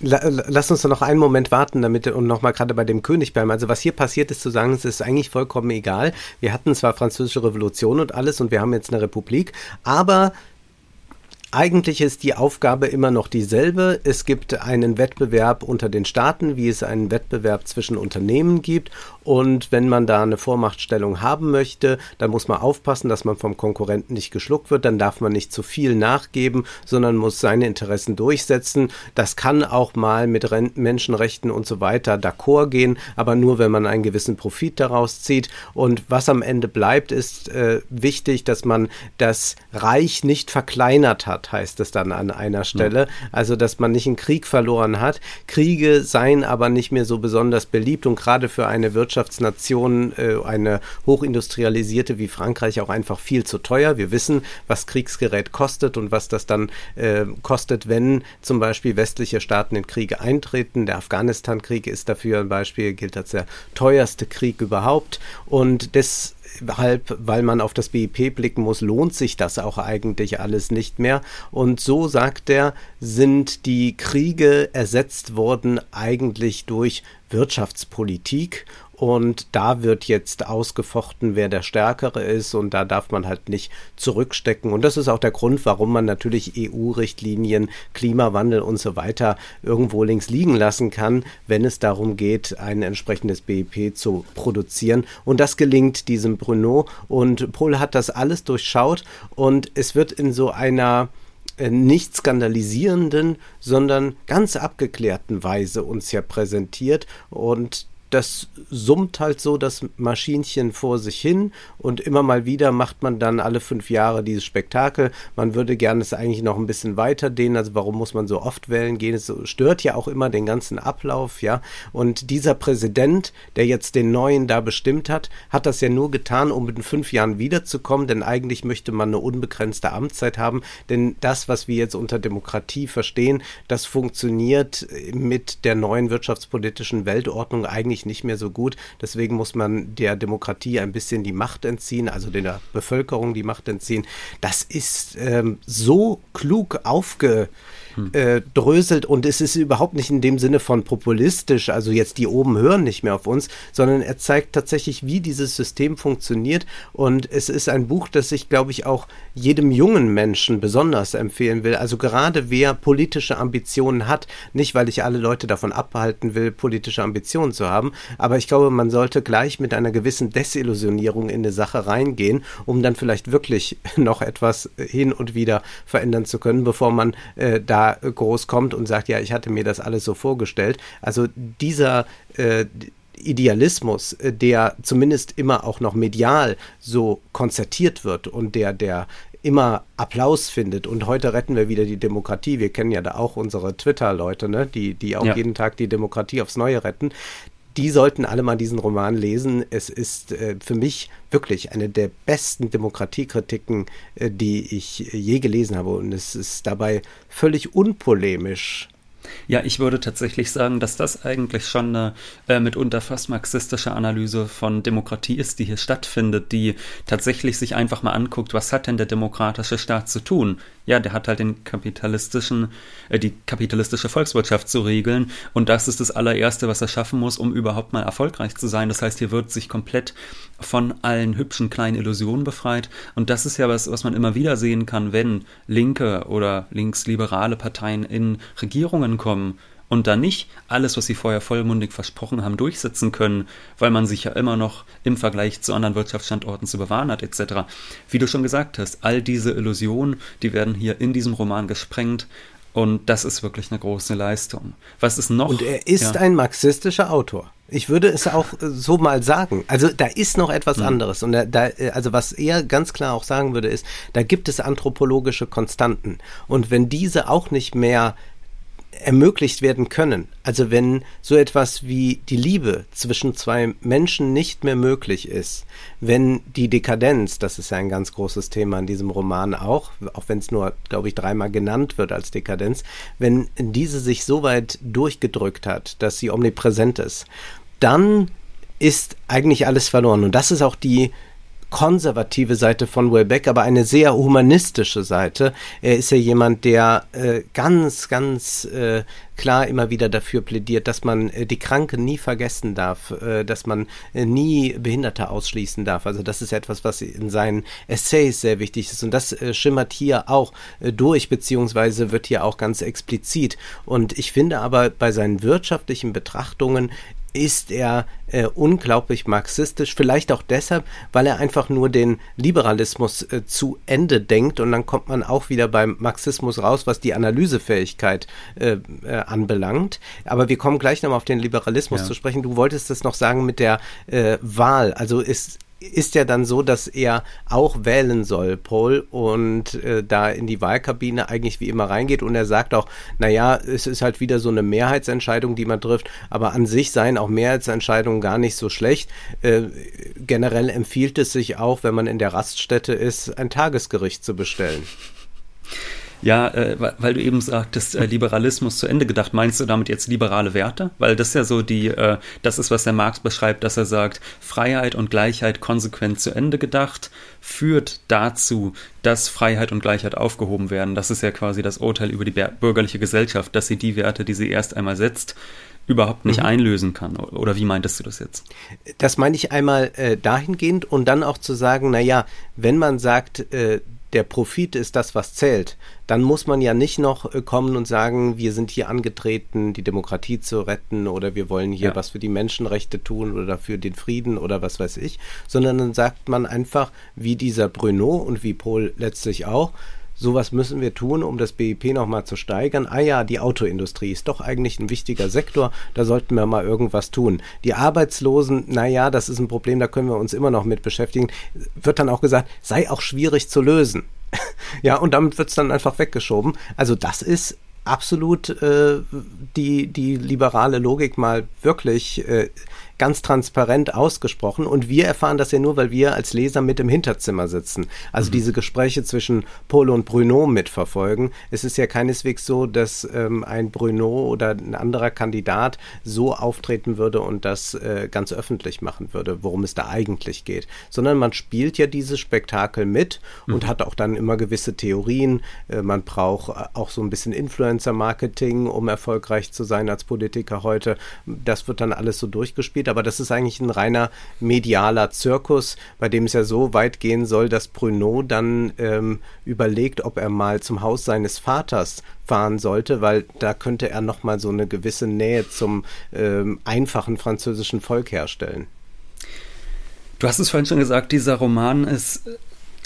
Lass uns doch noch einen Moment warten, damit und nochmal gerade bei dem König bleiben. Also was hier passiert ist zu sagen, es ist eigentlich vollkommen egal. Wir hatten zwar französische Revolution und alles und wir haben jetzt eine Republik, aber eigentlich ist die Aufgabe immer noch dieselbe. Es gibt einen Wettbewerb unter den Staaten, wie es einen Wettbewerb zwischen Unternehmen gibt. Und wenn man da eine Vormachtstellung haben möchte, dann muss man aufpassen, dass man vom Konkurrenten nicht geschluckt wird. Dann darf man nicht zu viel nachgeben, sondern muss seine Interessen durchsetzen. Das kann auch mal mit Menschenrechten und so weiter d'accord gehen, aber nur, wenn man einen gewissen Profit daraus zieht. Und was am Ende bleibt, ist äh, wichtig, dass man das Reich nicht verkleinert hat hat, heißt es dann an einer Stelle. Also, dass man nicht einen Krieg verloren hat. Kriege seien aber nicht mehr so besonders beliebt und gerade für eine Wirtschaftsnation, äh, eine hochindustrialisierte wie Frankreich auch einfach viel zu teuer. Wir wissen, was Kriegsgerät kostet und was das dann äh, kostet, wenn zum Beispiel westliche Staaten in Kriege eintreten. Der Afghanistan-Krieg ist dafür ein Beispiel, gilt als der teuerste Krieg überhaupt. Und das deshalb, weil man auf das BIP blicken muss, lohnt sich das auch eigentlich alles nicht mehr. Und so sagt er, sind die Kriege ersetzt worden eigentlich durch Wirtschaftspolitik und da wird jetzt ausgefochten, wer der Stärkere ist und da darf man halt nicht zurückstecken. Und das ist auch der Grund, warum man natürlich EU-Richtlinien, Klimawandel und so weiter irgendwo links liegen lassen kann, wenn es darum geht, ein entsprechendes BIP zu produzieren. Und das gelingt diesem Bruno und Pohl hat das alles durchschaut und es wird in so einer äh, nicht skandalisierenden, sondern ganz abgeklärten Weise uns ja präsentiert und das summt halt so das Maschinchen vor sich hin und immer mal wieder macht man dann alle fünf Jahre dieses Spektakel. Man würde gerne es eigentlich noch ein bisschen weiter dehnen, also warum muss man so oft wählen gehen? Es stört ja auch immer den ganzen Ablauf, ja. Und dieser Präsident, der jetzt den neuen da bestimmt hat, hat das ja nur getan, um in fünf Jahren wiederzukommen, denn eigentlich möchte man eine unbegrenzte Amtszeit haben, denn das, was wir jetzt unter Demokratie verstehen, das funktioniert mit der neuen wirtschaftspolitischen Weltordnung eigentlich eigentlich nicht mehr so gut. Deswegen muss man der Demokratie ein bisschen die Macht entziehen, also der Bevölkerung die Macht entziehen. Das ist ähm, so klug aufge. Äh, dröselt und es ist überhaupt nicht in dem Sinne von populistisch, also jetzt die oben hören nicht mehr auf uns, sondern er zeigt tatsächlich, wie dieses System funktioniert und es ist ein Buch, das ich glaube ich auch jedem jungen Menschen besonders empfehlen will, also gerade wer politische Ambitionen hat, nicht weil ich alle Leute davon abhalten will, politische Ambitionen zu haben, aber ich glaube, man sollte gleich mit einer gewissen Desillusionierung in eine Sache reingehen, um dann vielleicht wirklich *laughs* noch etwas hin und wieder verändern zu können, bevor man äh, da groß kommt und sagt, ja, ich hatte mir das alles so vorgestellt. Also dieser äh, Idealismus, äh, der zumindest immer auch noch medial so konzertiert wird und der, der immer Applaus findet. Und heute retten wir wieder die Demokratie. Wir kennen ja da auch unsere Twitter-Leute, ne? die, die auch ja. jeden Tag die Demokratie aufs Neue retten die sollten alle mal diesen Roman lesen. Es ist äh, für mich wirklich eine der besten Demokratiekritiken, äh, die ich je gelesen habe. Und es ist dabei völlig unpolemisch ja, ich würde tatsächlich sagen, dass das eigentlich schon eine äh, mitunter fast marxistische Analyse von Demokratie ist, die hier stattfindet, die tatsächlich sich einfach mal anguckt, was hat denn der demokratische Staat zu tun? Ja, der hat halt den kapitalistischen, äh, die kapitalistische Volkswirtschaft zu regeln. Und das ist das allererste, was er schaffen muss, um überhaupt mal erfolgreich zu sein. Das heißt, hier wird sich komplett von allen hübschen kleinen Illusionen befreit. Und das ist ja was, was man immer wieder sehen kann, wenn linke oder linksliberale Parteien in Regierungen kommen und da nicht alles, was sie vorher vollmundig versprochen haben, durchsetzen können, weil man sich ja immer noch im Vergleich zu anderen Wirtschaftsstandorten zu bewahren hat, etc. Wie du schon gesagt hast, all diese Illusionen, die werden hier in diesem Roman gesprengt und das ist wirklich eine große Leistung. Was ist noch? Und er ist ja. ein marxistischer Autor. Ich würde es auch so mal sagen. Also da ist noch etwas mhm. anderes. Und da, da, also was er ganz klar auch sagen würde, ist, da gibt es anthropologische Konstanten. Und wenn diese auch nicht mehr ermöglicht werden können. Also wenn so etwas wie die Liebe zwischen zwei Menschen nicht mehr möglich ist, wenn die Dekadenz, das ist ja ein ganz großes Thema in diesem Roman auch, auch wenn es nur, glaube ich, dreimal genannt wird als Dekadenz, wenn diese sich so weit durchgedrückt hat, dass sie omnipräsent ist, dann ist eigentlich alles verloren. Und das ist auch die konservative Seite von Welbeck, aber eine sehr humanistische Seite. Er ist ja jemand, der äh, ganz, ganz äh, klar immer wieder dafür plädiert, dass man äh, die Kranken nie vergessen darf, äh, dass man äh, nie Behinderte ausschließen darf. Also das ist etwas, was in seinen Essays sehr wichtig ist. Und das schimmert hier auch durch, beziehungsweise wird hier auch ganz explizit. Und ich finde aber bei seinen wirtschaftlichen Betrachtungen ist er äh, unglaublich marxistisch, vielleicht auch deshalb, weil er einfach nur den Liberalismus äh, zu Ende denkt und dann kommt man auch wieder beim Marxismus raus, was die Analysefähigkeit äh, äh anbelangt. Aber wir kommen gleich nochmal auf den Liberalismus ja. zu sprechen. Du wolltest es noch sagen mit der äh, Wahl. Also ist ist ja dann so, dass er auch wählen soll, Paul, und äh, da in die Wahlkabine eigentlich wie immer reingeht und er sagt auch, naja, es ist halt wieder so eine Mehrheitsentscheidung, die man trifft, aber an sich seien auch Mehrheitsentscheidungen gar nicht so schlecht. Äh, generell empfiehlt es sich auch, wenn man in der Raststätte ist, ein Tagesgericht zu bestellen. Ja, äh, weil du eben sagtest, äh, Liberalismus zu Ende gedacht, meinst du damit jetzt liberale Werte? Weil das ist ja so die, äh, das ist, was der Marx beschreibt, dass er sagt, Freiheit und Gleichheit konsequent zu Ende gedacht, führt dazu, dass Freiheit und Gleichheit aufgehoben werden. Das ist ja quasi das Urteil über die bürgerliche Gesellschaft, dass sie die Werte, die sie erst einmal setzt, überhaupt nicht mhm. einlösen kann. Oder wie meintest du das jetzt? Das meine ich einmal äh, dahingehend und dann auch zu sagen, naja, wenn man sagt, äh, der Profit ist das, was zählt, dann muss man ja nicht noch äh, kommen und sagen, wir sind hier angetreten, die Demokratie zu retten oder wir wollen hier ja. was für die Menschenrechte tun oder für den Frieden oder was weiß ich, sondern dann sagt man einfach, wie dieser Bruno und wie Paul letztlich auch, sowas müssen wir tun, um das BIP nochmal zu steigern. Ah ja, die Autoindustrie ist doch eigentlich ein wichtiger Sektor, da sollten wir mal irgendwas tun. Die Arbeitslosen, naja, das ist ein Problem, da können wir uns immer noch mit beschäftigen. Wird dann auch gesagt, sei auch schwierig zu lösen. *laughs* ja, und damit wird es dann einfach weggeschoben. Also das ist absolut äh, die, die liberale Logik mal wirklich äh, ganz transparent ausgesprochen und wir erfahren das ja nur, weil wir als Leser mit im Hinterzimmer sitzen. Also mhm. diese Gespräche zwischen Paul und Bruno mitverfolgen. Es ist ja keineswegs so, dass ähm, ein Bruno oder ein anderer Kandidat so auftreten würde und das äh, ganz öffentlich machen würde, worum es da eigentlich geht, sondern man spielt ja dieses Spektakel mit mhm. und hat auch dann immer gewisse Theorien. Äh, man braucht äh, auch so ein bisschen Influencer-Marketing, um erfolgreich zu sein als Politiker heute. Das wird dann alles so durchgespielt aber das ist eigentlich ein reiner medialer Zirkus, bei dem es ja so weit gehen soll, dass Bruno dann ähm, überlegt, ob er mal zum Haus seines Vaters fahren sollte, weil da könnte er nochmal so eine gewisse Nähe zum ähm, einfachen französischen Volk herstellen. Du hast es vorhin schon gesagt, dieser Roman ist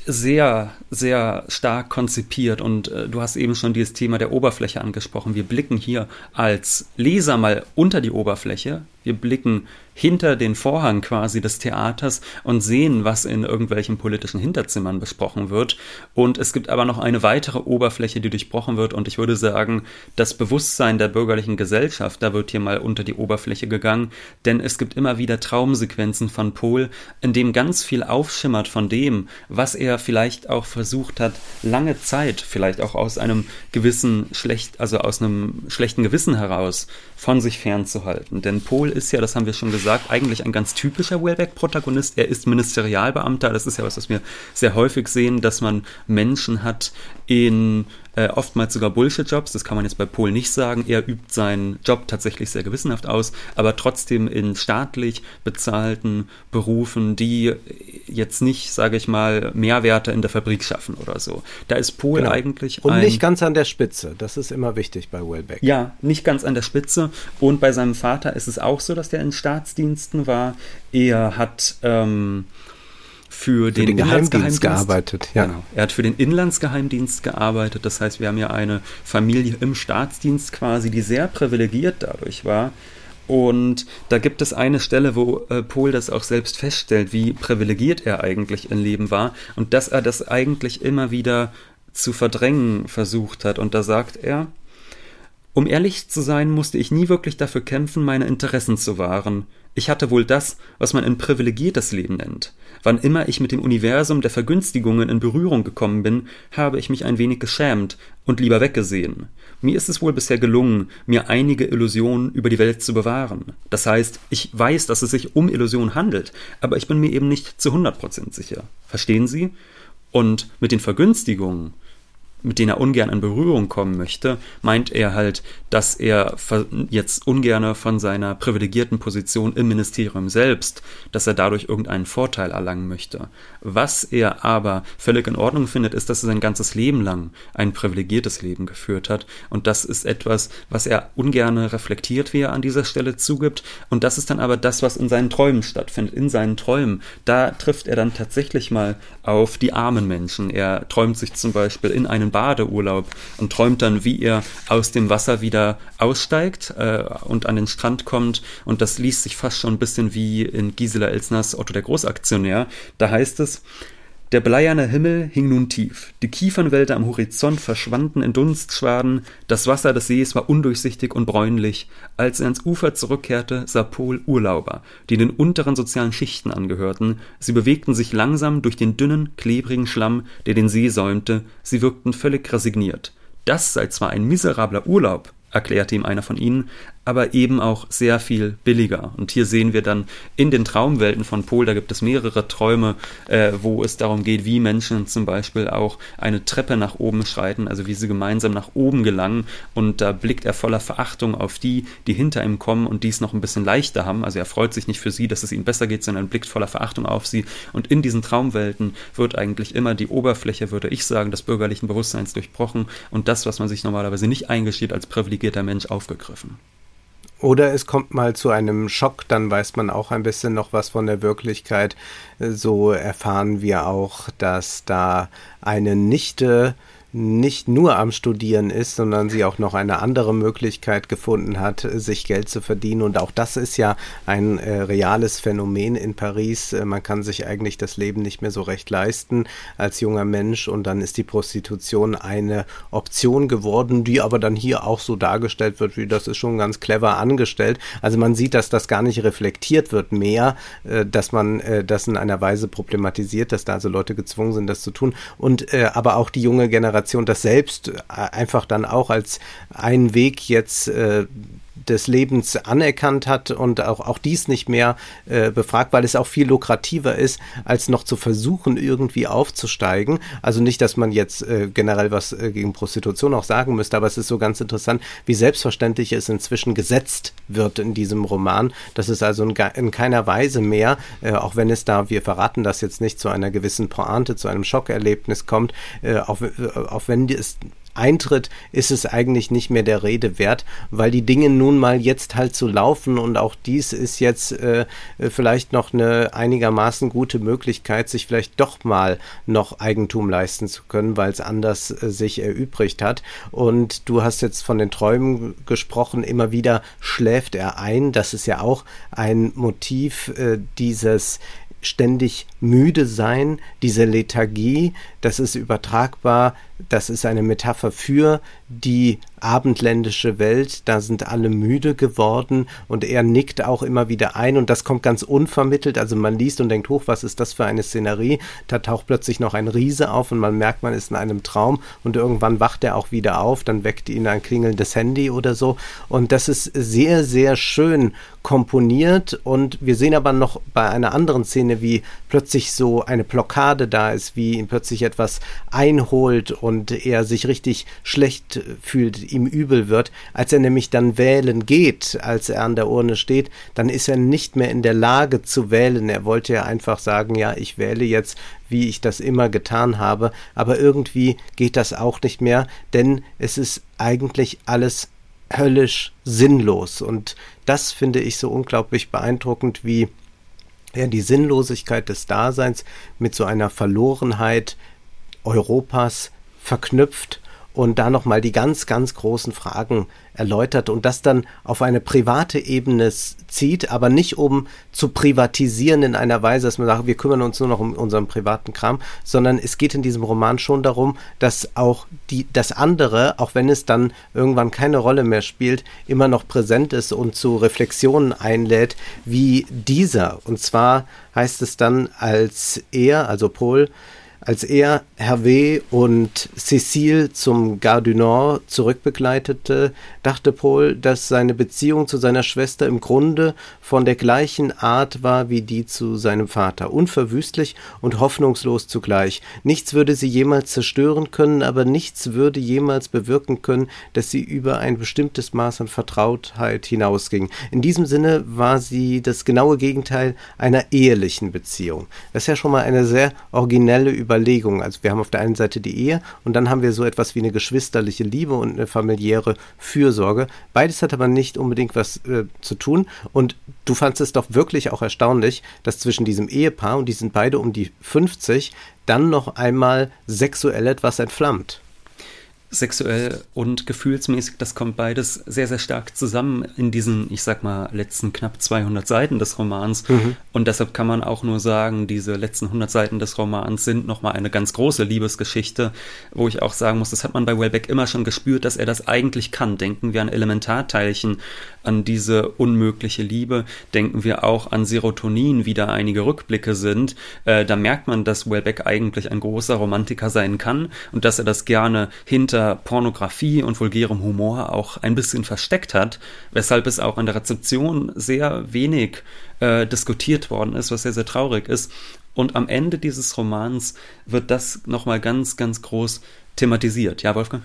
sehr, sehr stark konzipiert und äh, du hast eben schon dieses Thema der Oberfläche angesprochen. Wir blicken hier als Leser mal unter die Oberfläche. Wir blicken hinter den Vorhang quasi des Theaters und sehen, was in irgendwelchen politischen Hinterzimmern besprochen wird. Und es gibt aber noch eine weitere Oberfläche, die durchbrochen wird. Und ich würde sagen, das Bewusstsein der bürgerlichen Gesellschaft, da wird hier mal unter die Oberfläche gegangen. Denn es gibt immer wieder Traumsequenzen von Pohl, in dem ganz viel aufschimmert von dem, was er vielleicht auch versucht hat, lange Zeit, vielleicht auch aus einem gewissen schlecht, also aus einem schlechten Gewissen heraus, von sich fernzuhalten. Denn Pohl ist ja, das haben wir schon gesagt, gesagt, eigentlich ein ganz typischer Wellbeck-Protagonist. Er ist Ministerialbeamter. Das ist ja was, was wir sehr häufig sehen, dass man Menschen hat in äh, oftmals sogar Bullshit-Jobs, das kann man jetzt bei Pohl nicht sagen. Er übt seinen Job tatsächlich sehr gewissenhaft aus, aber trotzdem in staatlich bezahlten Berufen, die jetzt nicht, sage ich mal, Mehrwerte in der Fabrik schaffen oder so. Da ist Pohl genau. eigentlich. Und nicht ganz an der Spitze, das ist immer wichtig bei Wellbeck. Ja, nicht ganz an der Spitze. Und bei seinem Vater ist es auch so, dass der in Staatsdiensten war. Er hat. Ähm, für, für den, den Geheimdienst gearbeitet. Ja. Genau. Er hat für den Inlandsgeheimdienst gearbeitet. Das heißt, wir haben ja eine Familie im Staatsdienst quasi, die sehr privilegiert dadurch war. Und da gibt es eine Stelle, wo äh, Pohl das auch selbst feststellt, wie privilegiert er eigentlich im Leben war und dass er das eigentlich immer wieder zu verdrängen versucht hat. Und da sagt er, um ehrlich zu sein, musste ich nie wirklich dafür kämpfen, meine Interessen zu wahren. Ich hatte wohl das, was man ein privilegiertes Leben nennt. Wann immer ich mit dem Universum der Vergünstigungen in Berührung gekommen bin, habe ich mich ein wenig geschämt und lieber weggesehen. Mir ist es wohl bisher gelungen, mir einige Illusionen über die Welt zu bewahren. Das heißt, ich weiß, dass es sich um Illusionen handelt, aber ich bin mir eben nicht zu 100% sicher. Verstehen Sie? Und mit den Vergünstigungen mit denen er ungern in Berührung kommen möchte, meint er halt, dass er jetzt ungern von seiner privilegierten Position im Ministerium selbst, dass er dadurch irgendeinen Vorteil erlangen möchte. Was er aber völlig in Ordnung findet, ist, dass er sein ganzes Leben lang ein privilegiertes Leben geführt hat. Und das ist etwas, was er ungern reflektiert, wie er an dieser Stelle zugibt. Und das ist dann aber das, was in seinen Träumen stattfindet. In seinen Träumen, da trifft er dann tatsächlich mal auf die armen Menschen. Er träumt sich zum Beispiel in einem Badeurlaub und träumt dann, wie er aus dem Wasser wieder aussteigt äh, und an den Strand kommt. Und das liest sich fast schon ein bisschen wie in Gisela Elsners Otto der Großaktionär. Da heißt es, der bleierne Himmel hing nun tief, die Kiefernwälder am Horizont verschwanden in Dunstschwaden, das Wasser des Sees war undurchsichtig und bräunlich. Als er ans Ufer zurückkehrte, sah Pol Urlauber, die den unteren sozialen Schichten angehörten. Sie bewegten sich langsam durch den dünnen, klebrigen Schlamm, der den See säumte. Sie wirkten völlig resigniert. Das sei zwar ein miserabler Urlaub, erklärte ihm einer von ihnen, aber eben auch sehr viel billiger. Und hier sehen wir dann in den Traumwelten von Pol, da gibt es mehrere Träume, äh, wo es darum geht, wie Menschen zum Beispiel auch eine Treppe nach oben schreiten, also wie sie gemeinsam nach oben gelangen. Und da blickt er voller Verachtung auf die, die hinter ihm kommen und dies noch ein bisschen leichter haben. Also er freut sich nicht für sie, dass es ihnen besser geht, sondern blickt voller Verachtung auf sie. Und in diesen Traumwelten wird eigentlich immer die Oberfläche, würde ich sagen, des bürgerlichen Bewusstseins durchbrochen und das, was man sich normalerweise nicht eingesteht als privilegierter Mensch, aufgegriffen. Oder es kommt mal zu einem Schock, dann weiß man auch ein bisschen noch was von der Wirklichkeit. So erfahren wir auch, dass da eine Nichte nicht nur am Studieren ist, sondern sie auch noch eine andere Möglichkeit gefunden hat, sich Geld zu verdienen. Und auch das ist ja ein äh, reales Phänomen in Paris. Äh, man kann sich eigentlich das Leben nicht mehr so recht leisten als junger Mensch. Und dann ist die Prostitution eine Option geworden, die aber dann hier auch so dargestellt wird, wie das ist schon ganz clever angestellt. Also man sieht, dass das gar nicht reflektiert wird mehr, äh, dass man äh, das in einer Weise problematisiert, dass da also Leute gezwungen sind, das zu tun. Und äh, aber auch die junge Generation Generation das selbst äh, einfach dann auch als einen Weg jetzt äh, des Lebens anerkannt hat und auch, auch dies nicht mehr äh, befragt, weil es auch viel lukrativer ist, als noch zu versuchen, irgendwie aufzusteigen. Also nicht, dass man jetzt äh, generell was äh, gegen Prostitution auch sagen müsste, aber es ist so ganz interessant, wie selbstverständlich es inzwischen gesetzt wird in diesem Roman. Das ist also in, in keiner Weise mehr, äh, auch wenn es da, wir verraten das jetzt nicht, zu einer gewissen Pointe, zu einem Schockerlebnis kommt, äh, auch, äh, auch wenn es eintritt, ist es eigentlich nicht mehr der Rede wert, weil die Dinge nun mal jetzt halt so laufen und auch dies ist jetzt äh, vielleicht noch eine einigermaßen gute Möglichkeit, sich vielleicht doch mal noch Eigentum leisten zu können, weil es anders äh, sich erübrigt hat. Und du hast jetzt von den Träumen gesprochen, immer wieder schläft er ein. Das ist ja auch ein Motiv äh, dieses ständig müde sein, diese Lethargie, das ist übertragbar, das ist eine Metapher für die abendländische Welt, da sind alle müde geworden und er nickt auch immer wieder ein und das kommt ganz unvermittelt, also man liest und denkt, hoch, was ist das für eine Szenerie? Da taucht plötzlich noch ein Riese auf und man merkt, man ist in einem Traum und irgendwann wacht er auch wieder auf, dann weckt ihn ein klingelndes Handy oder so und das ist sehr, sehr schön komponiert und wir sehen aber noch bei einer anderen Szene, wie plötzlich so eine Blockade da ist, wie ihn plötzlich etwas einholt und er sich richtig schlecht fühlt, ihm übel wird. Als er nämlich dann wählen geht, als er an der Urne steht, dann ist er nicht mehr in der Lage zu wählen. Er wollte ja einfach sagen, ja, ich wähle jetzt, wie ich das immer getan habe, aber irgendwie geht das auch nicht mehr, denn es ist eigentlich alles höllisch sinnlos. Und das finde ich so unglaublich beeindruckend, wie er die Sinnlosigkeit des Daseins mit so einer Verlorenheit Europas verknüpft und da nochmal die ganz, ganz großen Fragen erläutert und das dann auf eine private Ebene zieht, aber nicht um zu privatisieren in einer Weise, dass man sagt, wir kümmern uns nur noch um unseren privaten Kram, sondern es geht in diesem Roman schon darum, dass auch die, das andere, auch wenn es dann irgendwann keine Rolle mehr spielt, immer noch präsent ist und zu Reflexionen einlädt, wie dieser. Und zwar heißt es dann, als er, also Paul, als er Hervé und Cécile zum Gare du Nord zurückbegleitete, dachte Paul, dass seine Beziehung zu seiner Schwester im Grunde von der gleichen Art war wie die zu seinem Vater, unverwüstlich und hoffnungslos zugleich. Nichts würde sie jemals zerstören können, aber nichts würde jemals bewirken können, dass sie über ein bestimmtes Maß an Vertrautheit hinausging. In diesem Sinne war sie das genaue Gegenteil einer ehelichen Beziehung. Das ist ja schon mal eine sehr originelle Überlegung Überlegungen. Also wir haben auf der einen Seite die Ehe und dann haben wir so etwas wie eine geschwisterliche Liebe und eine familiäre Fürsorge. Beides hat aber nicht unbedingt was äh, zu tun. Und du fandest es doch wirklich auch erstaunlich, dass zwischen diesem Ehepaar, und die sind beide um die 50, dann noch einmal sexuell etwas entflammt sexuell und gefühlsmäßig, das kommt beides sehr, sehr stark zusammen in diesen, ich sag mal, letzten knapp 200 Seiten des Romans. Mhm. Und deshalb kann man auch nur sagen, diese letzten 100 Seiten des Romans sind nochmal eine ganz große Liebesgeschichte, wo ich auch sagen muss, das hat man bei Wellbeck immer schon gespürt, dass er das eigentlich kann. Denken wir an Elementarteilchen, an diese unmögliche Liebe, denken wir auch an Serotonin, wie da einige Rückblicke sind. Äh, da merkt man, dass Wellbeck eigentlich ein großer Romantiker sein kann und dass er das gerne hinter Pornografie und vulgärem Humor auch ein bisschen versteckt hat, weshalb es auch an der Rezeption sehr wenig äh, diskutiert worden ist, was sehr, sehr traurig ist. Und am Ende dieses Romans wird das nochmal ganz, ganz groß thematisiert. Ja, Wolfgang?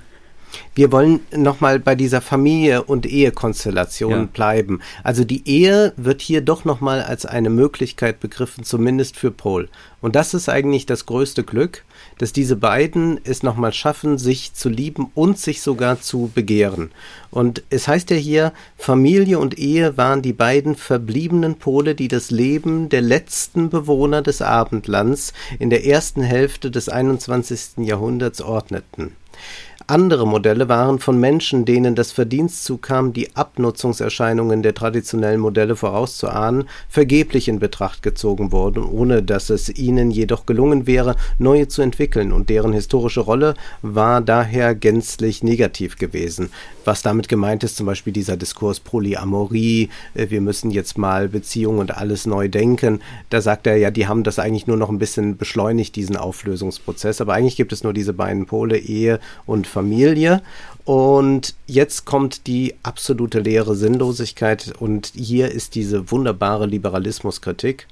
Wir wollen nochmal bei dieser Familie- und Ehekonstellation ja. bleiben. Also die Ehe wird hier doch nochmal als eine Möglichkeit begriffen, zumindest für Paul. Und das ist eigentlich das größte Glück, dass diese beiden es nochmal schaffen, sich zu lieben und sich sogar zu begehren. Und es heißt ja hier, Familie und Ehe waren die beiden verbliebenen Pole, die das Leben der letzten Bewohner des Abendlands in der ersten Hälfte des 21. Jahrhunderts ordneten. Andere Modelle waren von Menschen, denen das Verdienst zukam, die Abnutzungserscheinungen der traditionellen Modelle vorauszuahnen, vergeblich in Betracht gezogen worden, ohne dass es ihnen jedoch gelungen wäre, neue zu entwickeln, und deren historische Rolle war daher gänzlich negativ gewesen. Was damit gemeint ist, zum Beispiel dieser Diskurs Polyamorie, äh, wir müssen jetzt mal Beziehungen und alles neu denken, da sagt er ja, die haben das eigentlich nur noch ein bisschen beschleunigt, diesen Auflösungsprozess, aber eigentlich gibt es nur diese beiden Pole, Ehe und Familie. Familie. Und jetzt kommt die absolute leere Sinnlosigkeit und hier ist diese wunderbare Liberalismuskritik,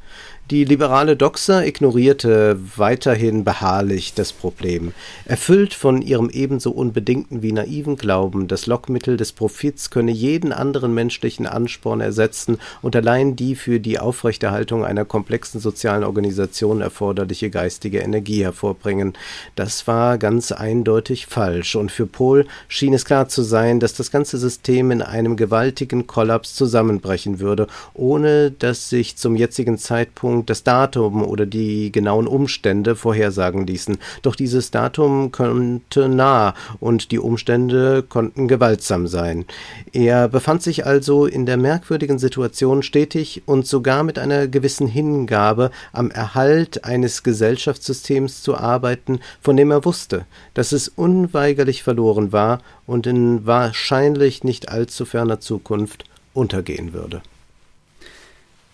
die liberale Doxa ignorierte weiterhin beharrlich das Problem. Erfüllt von ihrem ebenso unbedingten wie naiven Glauben, das Lockmittel des Profits könne jeden anderen menschlichen Ansporn ersetzen und allein die für die Aufrechterhaltung einer komplexen sozialen Organisation erforderliche geistige Energie hervorbringen. Das war ganz eindeutig falsch, und für Pohl schien es klar zu sein, dass das ganze System in einem gewaltigen Kollaps zusammenbrechen würde, ohne dass sich zum jetzigen Zeitpunkt Zeitpunkt das Datum oder die genauen Umstände vorhersagen ließen. Doch dieses Datum konnte nah und die Umstände konnten gewaltsam sein. Er befand sich also in der merkwürdigen Situation stetig und sogar mit einer gewissen Hingabe am Erhalt eines Gesellschaftssystems zu arbeiten, von dem er wusste, dass es unweigerlich verloren war und in wahrscheinlich nicht allzu ferner Zukunft untergehen würde.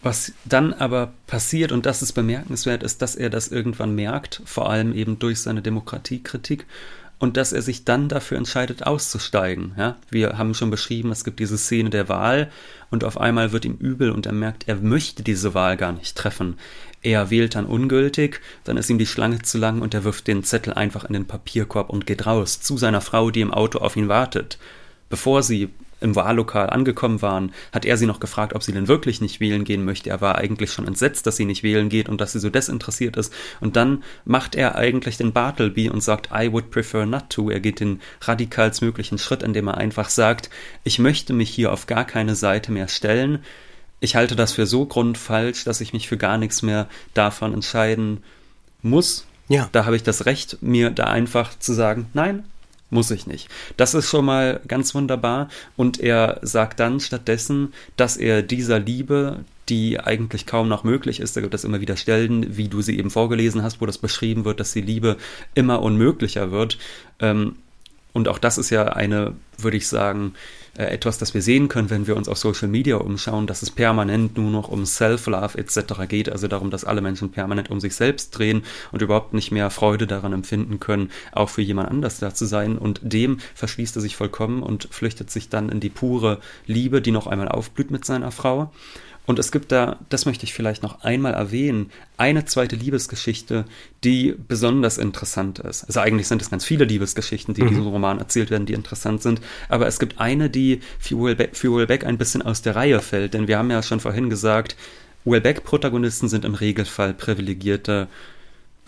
Was dann aber passiert, und das ist bemerkenswert, ist, dass er das irgendwann merkt, vor allem eben durch seine Demokratiekritik, und dass er sich dann dafür entscheidet, auszusteigen. Ja? Wir haben schon beschrieben, es gibt diese Szene der Wahl und auf einmal wird ihm übel und er merkt, er möchte diese Wahl gar nicht treffen. Er wählt dann ungültig, dann ist ihm die Schlange zu lang und er wirft den Zettel einfach in den Papierkorb und geht raus zu seiner Frau, die im Auto auf ihn wartet. Bevor sie im Wahllokal angekommen waren, hat er sie noch gefragt, ob sie denn wirklich nicht wählen gehen möchte. Er war eigentlich schon entsetzt, dass sie nicht wählen geht und dass sie so desinteressiert ist. Und dann macht er eigentlich den Bartleby und sagt, I would prefer not to. Er geht den radikalstmöglichen Schritt, indem er einfach sagt, ich möchte mich hier auf gar keine Seite mehr stellen. Ich halte das für so grundfalsch, dass ich mich für gar nichts mehr davon entscheiden muss. Ja. Da habe ich das Recht, mir da einfach zu sagen, nein, muss ich nicht. Das ist schon mal ganz wunderbar. Und er sagt dann stattdessen, dass er dieser Liebe, die eigentlich kaum noch möglich ist. Da gibt es immer wieder Stellen, wie du sie eben vorgelesen hast, wo das beschrieben wird, dass die Liebe immer unmöglicher wird. Ähm, und auch das ist ja eine, würde ich sagen, äh, etwas, das wir sehen können, wenn wir uns auf Social Media umschauen, dass es permanent nur noch um Self-Love etc. geht, also darum, dass alle Menschen permanent um sich selbst drehen und überhaupt nicht mehr Freude daran empfinden können, auch für jemand anders da zu sein. Und dem verschließt er sich vollkommen und flüchtet sich dann in die pure Liebe, die noch einmal aufblüht mit seiner Frau. Und es gibt da, das möchte ich vielleicht noch einmal erwähnen, eine zweite Liebesgeschichte, die besonders interessant ist. Also eigentlich sind es ganz viele Liebesgeschichten, die mhm. in diesem Roman erzählt werden, die interessant sind. Aber es gibt eine, die für Welbeck ein bisschen aus der Reihe fällt. Denn wir haben ja schon vorhin gesagt, Welbeck-Protagonisten sind im Regelfall privilegierte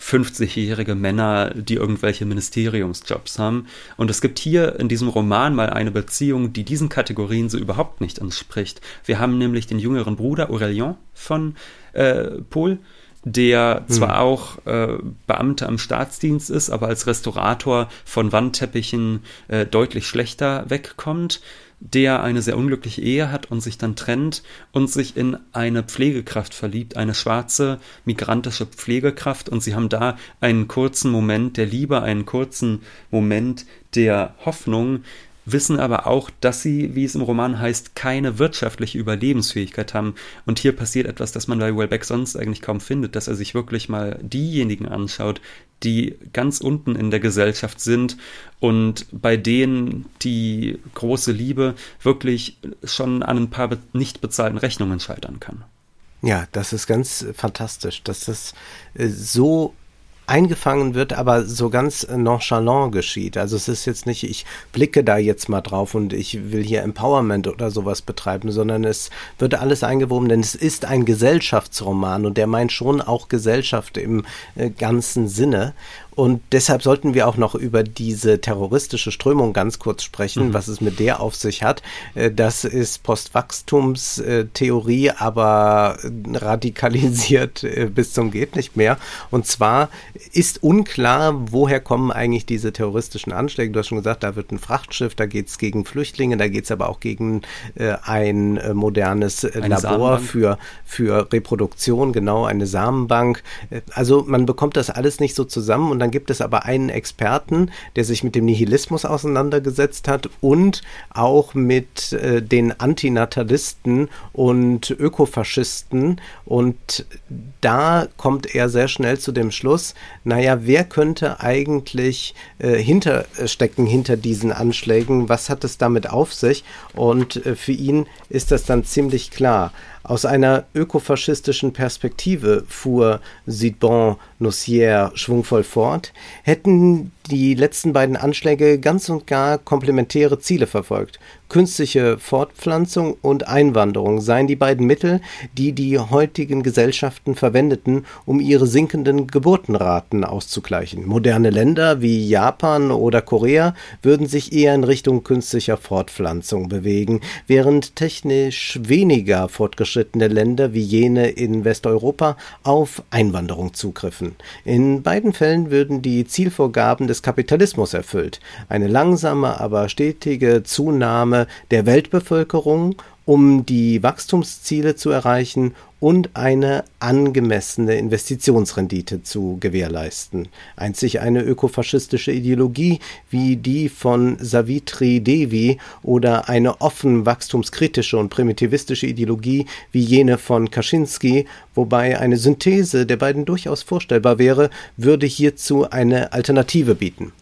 50-jährige Männer, die irgendwelche Ministeriumsjobs haben. Und es gibt hier in diesem Roman mal eine Beziehung, die diesen Kategorien so überhaupt nicht entspricht. Wir haben nämlich den jüngeren Bruder Aurélien von äh, Paul, der hm. zwar auch äh, Beamter am Staatsdienst ist, aber als Restaurator von Wandteppichen äh, deutlich schlechter wegkommt der eine sehr unglückliche Ehe hat und sich dann trennt und sich in eine Pflegekraft verliebt, eine schwarze migrantische Pflegekraft. Und sie haben da einen kurzen Moment der Liebe, einen kurzen Moment der Hoffnung, wissen aber auch, dass sie, wie es im Roman heißt, keine wirtschaftliche Überlebensfähigkeit haben. Und hier passiert etwas, das man bei Wellbeck sonst eigentlich kaum findet, dass er sich wirklich mal diejenigen anschaut, die ganz unten in der Gesellschaft sind und bei denen die große Liebe wirklich schon an ein paar nicht bezahlten Rechnungen scheitern kann. Ja, das ist ganz fantastisch, dass das äh, so eingefangen wird, aber so ganz nonchalant geschieht. Also es ist jetzt nicht, ich blicke da jetzt mal drauf und ich will hier Empowerment oder sowas betreiben, sondern es wird alles eingewoben, denn es ist ein Gesellschaftsroman und der meint schon auch Gesellschaft im äh, ganzen Sinne. Und deshalb sollten wir auch noch über diese terroristische Strömung ganz kurz sprechen, mhm. was es mit der auf sich hat. Äh, das ist Postwachstumstheorie, aber radikalisiert äh, bis zum geht nicht mehr. Und zwar ist unklar, woher kommen eigentlich diese terroristischen Anschläge. Du hast schon gesagt, da wird ein Frachtschiff, da geht es gegen Flüchtlinge, da geht es aber auch gegen äh, ein modernes eine Labor für, für Reproduktion, genau, eine Samenbank. Also man bekommt das alles nicht so zusammen und dann gibt es aber einen Experten, der sich mit dem Nihilismus auseinandergesetzt hat und auch mit äh, den Antinatalisten und Ökofaschisten. Und da kommt er sehr schnell zu dem Schluss, naja, wer könnte eigentlich äh, hinterstecken hinter diesen Anschlägen? Was hat es damit auf sich? Und äh, für ihn ist das dann ziemlich klar. Aus einer ökofaschistischen Perspektive fuhr Sidbon Nossier schwungvoll fort, hätten die letzten beiden Anschläge ganz und gar komplementäre Ziele verfolgt. Künstliche Fortpflanzung und Einwanderung seien die beiden Mittel, die die heutigen Gesellschaften verwendeten, um ihre sinkenden Geburtenraten auszugleichen. Moderne Länder wie Japan oder Korea würden sich eher in Richtung künstlicher Fortpflanzung bewegen, während technisch weniger fortgeschrittene Länder wie jene in Westeuropa auf Einwanderung zugriffen. In beiden Fällen würden die Zielvorgaben des Kapitalismus erfüllt. Eine langsame, aber stetige Zunahme Zunahme der Weltbevölkerung, um die Wachstumsziele zu erreichen und eine angemessene Investitionsrendite zu gewährleisten. Einzig eine ökofaschistische Ideologie wie die von Savitri Devi oder eine offen wachstumskritische und primitivistische Ideologie wie jene von Kaczynski, wobei eine Synthese der beiden durchaus vorstellbar wäre, würde hierzu eine Alternative bieten.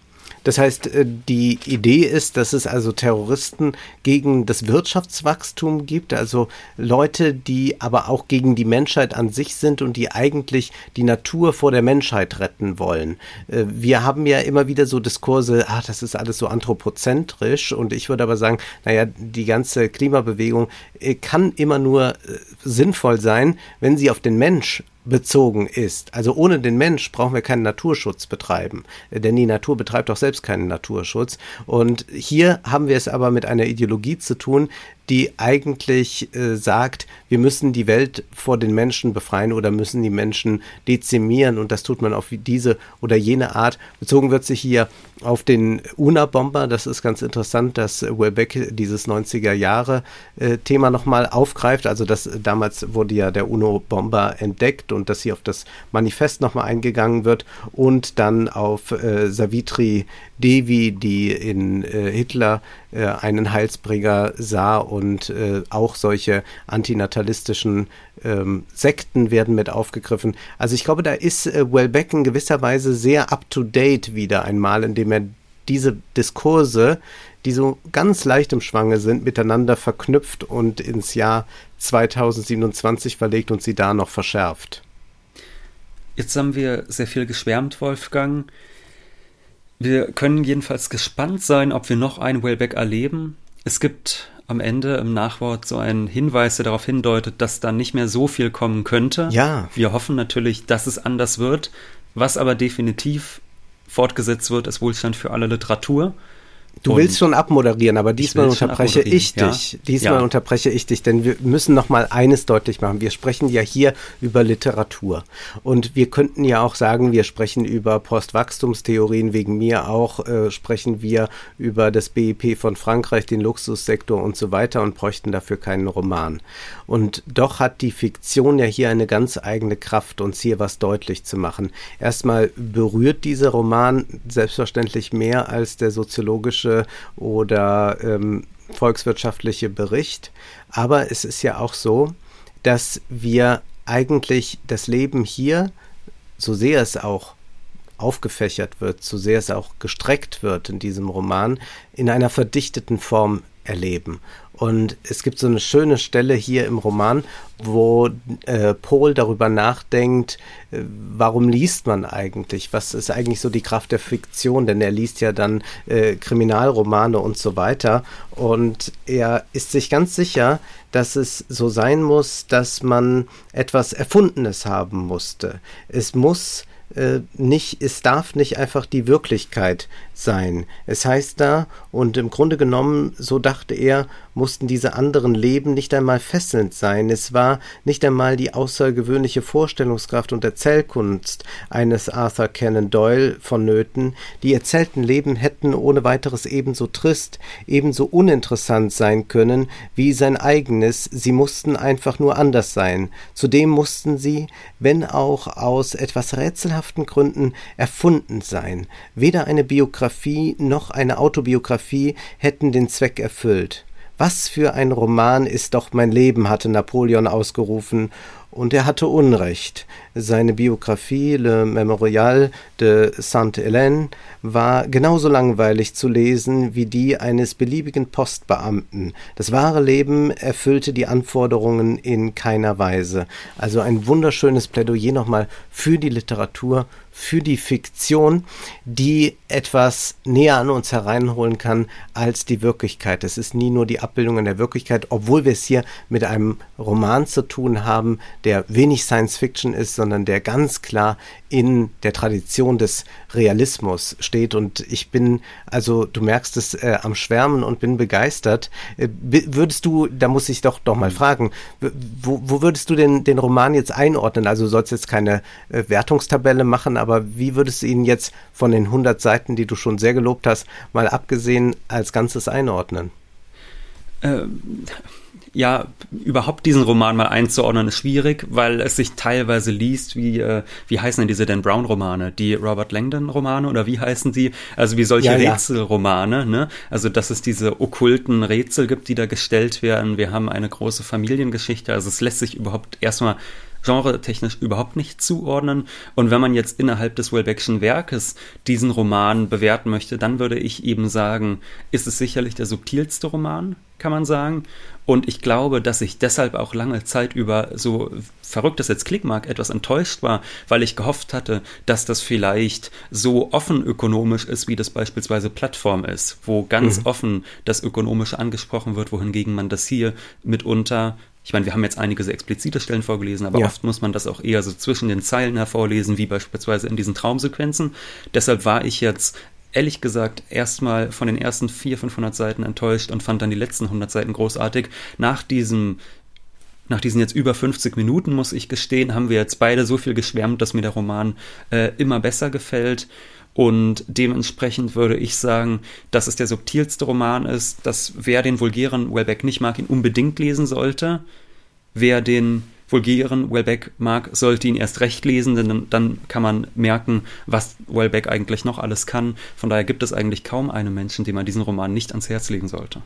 Das heißt, äh, die Idee ist, dass es also Terroristen gegen das Wirtschaftswachstum gibt, also Leute, die aber auch gegen die Menschheit an sich sind und die eigentlich die Natur vor der Menschheit retten wollen. Äh, wir haben ja immer wieder so Diskurse, ach, das ist alles so anthropozentrisch und ich würde aber sagen, naja, die ganze Klimabewegung äh, kann immer nur sinnvoll sein, wenn sie auf den Mensch bezogen ist. Also ohne den Mensch brauchen wir keinen Naturschutz betreiben, denn die Natur betreibt auch selbst keinen Naturschutz. Und hier haben wir es aber mit einer Ideologie zu tun, die eigentlich äh, sagt, wir müssen die Welt vor den Menschen befreien oder müssen die Menschen dezimieren und das tut man auf diese oder jene Art. Bezogen wird sich hier auf den UNA-Bomber. Das ist ganz interessant, dass Welbeck dieses 90er Jahre äh, Thema nochmal aufgreift. Also das damals wurde ja der UNO-Bomber entdeckt und dass hier auf das Manifest nochmal eingegangen wird und dann auf äh, Savitri Devi, die in äh, Hitler äh, einen Heilsbringer sah und äh, auch solche antinatalistischen ähm, Sekten werden mit aufgegriffen. Also ich glaube, da ist äh, Welbeck in gewisser Weise sehr up-to-date wieder einmal, indem er diese Diskurse, die so ganz leicht im Schwange sind, miteinander verknüpft und ins Jahr 2027 verlegt und sie da noch verschärft. Jetzt haben wir sehr viel geschwärmt, Wolfgang. Wir können jedenfalls gespannt sein, ob wir noch einen Wellback erleben. Es gibt am Ende im Nachwort so einen Hinweis, der darauf hindeutet, dass da nicht mehr so viel kommen könnte. Ja. Wir hoffen natürlich, dass es anders wird. Was aber definitiv fortgesetzt wird, ist Wohlstand für alle Literatur. Du und willst schon abmoderieren, aber diesmal unterbreche ich dich. Ja. Diesmal ja. unterbreche ich dich, denn wir müssen noch mal eines deutlich machen. Wir sprechen ja hier über Literatur. Und wir könnten ja auch sagen, wir sprechen über Postwachstumstheorien, wegen mir auch äh, sprechen wir über das BIP von Frankreich, den Luxussektor und so weiter und bräuchten dafür keinen Roman. Und doch hat die Fiktion ja hier eine ganz eigene Kraft, uns hier was deutlich zu machen. Erstmal berührt dieser Roman selbstverständlich mehr als der soziologische oder ähm, volkswirtschaftliche Bericht. Aber es ist ja auch so, dass wir eigentlich das Leben hier, so sehr es auch aufgefächert wird, so sehr es auch gestreckt wird in diesem Roman, in einer verdichteten Form erleben. Und es gibt so eine schöne Stelle hier im Roman, wo äh, Paul darüber nachdenkt, äh, warum liest man eigentlich? Was ist eigentlich so die Kraft der Fiktion? Denn er liest ja dann äh, Kriminalromane und so weiter. Und er ist sich ganz sicher, dass es so sein muss, dass man etwas Erfundenes haben musste. Es muss äh, nicht, es darf nicht einfach die Wirklichkeit sein. Es heißt da, und im Grunde genommen, so dachte er, mussten diese anderen Leben nicht einmal fesselnd sein. Es war nicht einmal die außergewöhnliche Vorstellungskraft und Erzählkunst eines Arthur Conan Doyle vonnöten. Die erzählten Leben hätten ohne weiteres ebenso trist, ebenso uninteressant sein können wie sein eigenes. Sie mussten einfach nur anders sein. Zudem mussten sie, wenn auch aus etwas rätselhaften Gründen, erfunden sein. Weder eine Biografie noch eine Autobiografie hätten den Zweck erfüllt. Was für ein Roman ist doch mein Leben, hatte Napoleon ausgerufen, und er hatte Unrecht. Seine Biografie Le Memorial de Sainte-Hélène war genauso langweilig zu lesen wie die eines beliebigen Postbeamten. Das wahre Leben erfüllte die Anforderungen in keiner Weise. Also ein wunderschönes Plädoyer nochmal für die Literatur, für die Fiktion, die etwas näher an uns hereinholen kann als die Wirklichkeit. Es ist nie nur die Abbildung in der Wirklichkeit, obwohl wir es hier mit einem Roman zu tun haben, der wenig Science Fiction ist, sondern der ganz klar in der Tradition des Realismus steht. Und ich bin, also du merkst es äh, am Schwärmen und bin begeistert. Äh, würdest du, da muss ich doch doch mal fragen, wo, wo würdest du denn den Roman jetzt einordnen? Also du sollst jetzt keine äh, Wertungstabelle machen, aber wie würdest du ihn jetzt von den 100 Seiten, die du schon sehr gelobt hast, mal abgesehen als Ganzes einordnen? Ähm ja, überhaupt diesen Roman mal einzuordnen ist schwierig, weil es sich teilweise liest wie, äh, wie heißen denn diese Dan Brown Romane? Die Robert Langdon Romane oder wie heißen die? Also wie solche ja, Rätselromane, ne? Also, dass es diese okkulten Rätsel gibt, die da gestellt werden. Wir haben eine große Familiengeschichte. Also es lässt sich überhaupt erstmal genre-technisch überhaupt nicht zuordnen. Und wenn man jetzt innerhalb des Welbeckschen Werkes diesen Roman bewerten möchte, dann würde ich eben sagen, ist es sicherlich der subtilste Roman, kann man sagen. Und ich glaube, dass ich deshalb auch lange Zeit über, so verrückt das jetzt klick mag, etwas enttäuscht war, weil ich gehofft hatte, dass das vielleicht so offen ökonomisch ist, wie das beispielsweise Plattform ist, wo ganz mhm. offen das Ökonomische angesprochen wird, wohingegen man das hier mitunter ich meine, wir haben jetzt einige sehr explizite Stellen vorgelesen, aber ja. oft muss man das auch eher so zwischen den Zeilen hervorlesen, wie beispielsweise in diesen Traumsequenzen. Deshalb war ich jetzt ehrlich gesagt erstmal von den ersten 400, 500 Seiten enttäuscht und fand dann die letzten 100 Seiten großartig. Nach diesem nach diesen jetzt über 50 Minuten, muss ich gestehen, haben wir jetzt beide so viel geschwärmt, dass mir der Roman äh, immer besser gefällt. Und dementsprechend würde ich sagen, dass es der subtilste Roman ist, dass wer den vulgären Wellbeck nicht mag, ihn unbedingt lesen sollte. Wer den vulgären Wellbeck mag, sollte ihn erst recht lesen, denn dann kann man merken, was Wellbeck eigentlich noch alles kann. Von daher gibt es eigentlich kaum einen Menschen, dem man diesen Roman nicht ans Herz legen sollte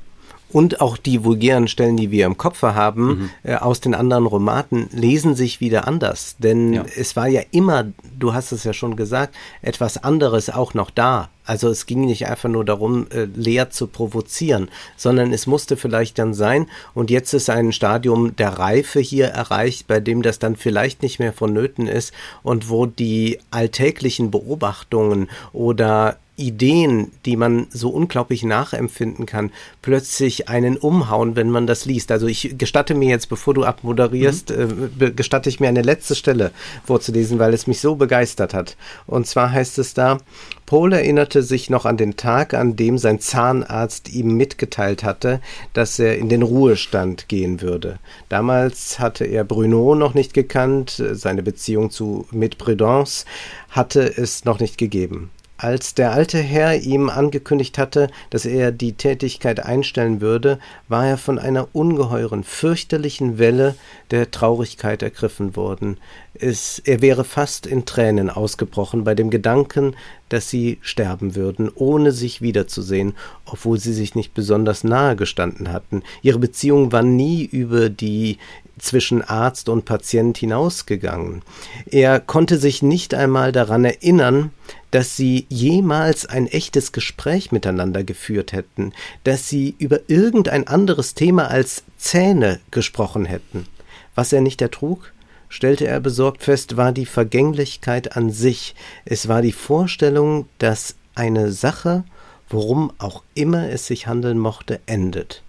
und auch die vulgären Stellen, die wir im Kopf haben, mhm. äh, aus den anderen Romanen, lesen sich wieder anders. Denn ja. es war ja immer, du hast es ja schon gesagt, etwas anderes auch noch da. Also es ging nicht einfach nur darum, äh, leer zu provozieren, sondern es musste vielleicht dann sein, und jetzt ist ein Stadium der Reife hier erreicht, bei dem das dann vielleicht nicht mehr vonnöten ist und wo die alltäglichen Beobachtungen oder Ideen, die man so unglaublich nachempfinden kann, plötzlich einen umhauen, wenn man das liest. Also ich gestatte mir jetzt, bevor du abmoderierst, mhm. äh, gestatte ich mir eine letzte Stelle vorzulesen, weil es mich so begeistert hat. Und zwar heißt es da, Paul erinnerte sich noch an den Tag, an dem sein Zahnarzt ihm mitgeteilt hatte, dass er in den Ruhestand gehen würde. Damals hatte er Bruno noch nicht gekannt, seine Beziehung zu mit Prudence hatte es noch nicht gegeben. Als der alte Herr ihm angekündigt hatte, dass er die Tätigkeit einstellen würde, war er von einer ungeheuren, fürchterlichen Welle der Traurigkeit ergriffen worden. Es, er wäre fast in Tränen ausgebrochen bei dem Gedanken, dass sie sterben würden, ohne sich wiederzusehen, obwohl sie sich nicht besonders nahe gestanden hatten. Ihre Beziehung war nie über die zwischen Arzt und Patient hinausgegangen. Er konnte sich nicht einmal daran erinnern, dass sie jemals ein echtes Gespräch miteinander geführt hätten, dass sie über irgendein anderes Thema als Zähne gesprochen hätten. Was er nicht ertrug, stellte er besorgt fest, war die Vergänglichkeit an sich, es war die Vorstellung, dass eine Sache, worum auch immer es sich handeln mochte, endet.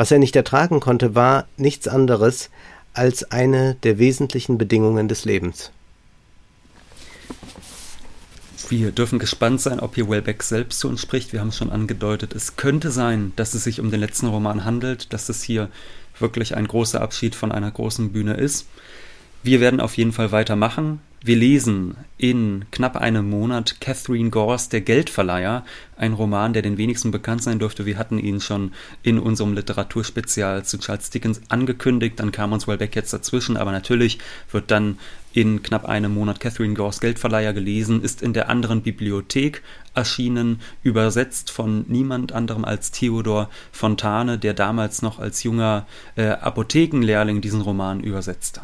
Was er nicht ertragen konnte, war nichts anderes als eine der wesentlichen Bedingungen des Lebens. Wir dürfen gespannt sein, ob hier Wellbeck selbst zu uns spricht. Wir haben es schon angedeutet. Es könnte sein, dass es sich um den letzten Roman handelt, dass es hier wirklich ein großer Abschied von einer großen Bühne ist. Wir werden auf jeden Fall weitermachen. Wir lesen in knapp einem Monat Catherine Gores Der Geldverleiher, ein Roman, der den wenigsten bekannt sein dürfte. Wir hatten ihn schon in unserem Literaturspezial zu Charles Dickens angekündigt, dann kam uns Wellbeck jetzt dazwischen, aber natürlich wird dann in knapp einem Monat Catherine Gores Geldverleiher gelesen, ist in der anderen Bibliothek erschienen, übersetzt von niemand anderem als Theodor Fontane, der damals noch als junger äh, Apothekenlehrling diesen Roman übersetzte.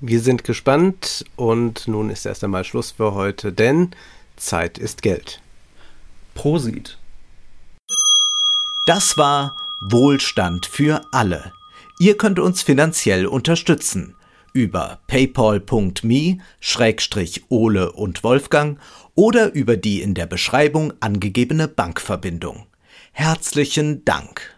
Wir sind gespannt und nun ist erst einmal Schluss für heute, denn Zeit ist Geld. Prosit. Das war Wohlstand für alle. Ihr könnt uns finanziell unterstützen. über paypal.me-ole und Wolfgang oder über die in der Beschreibung angegebene Bankverbindung. Herzlichen Dank!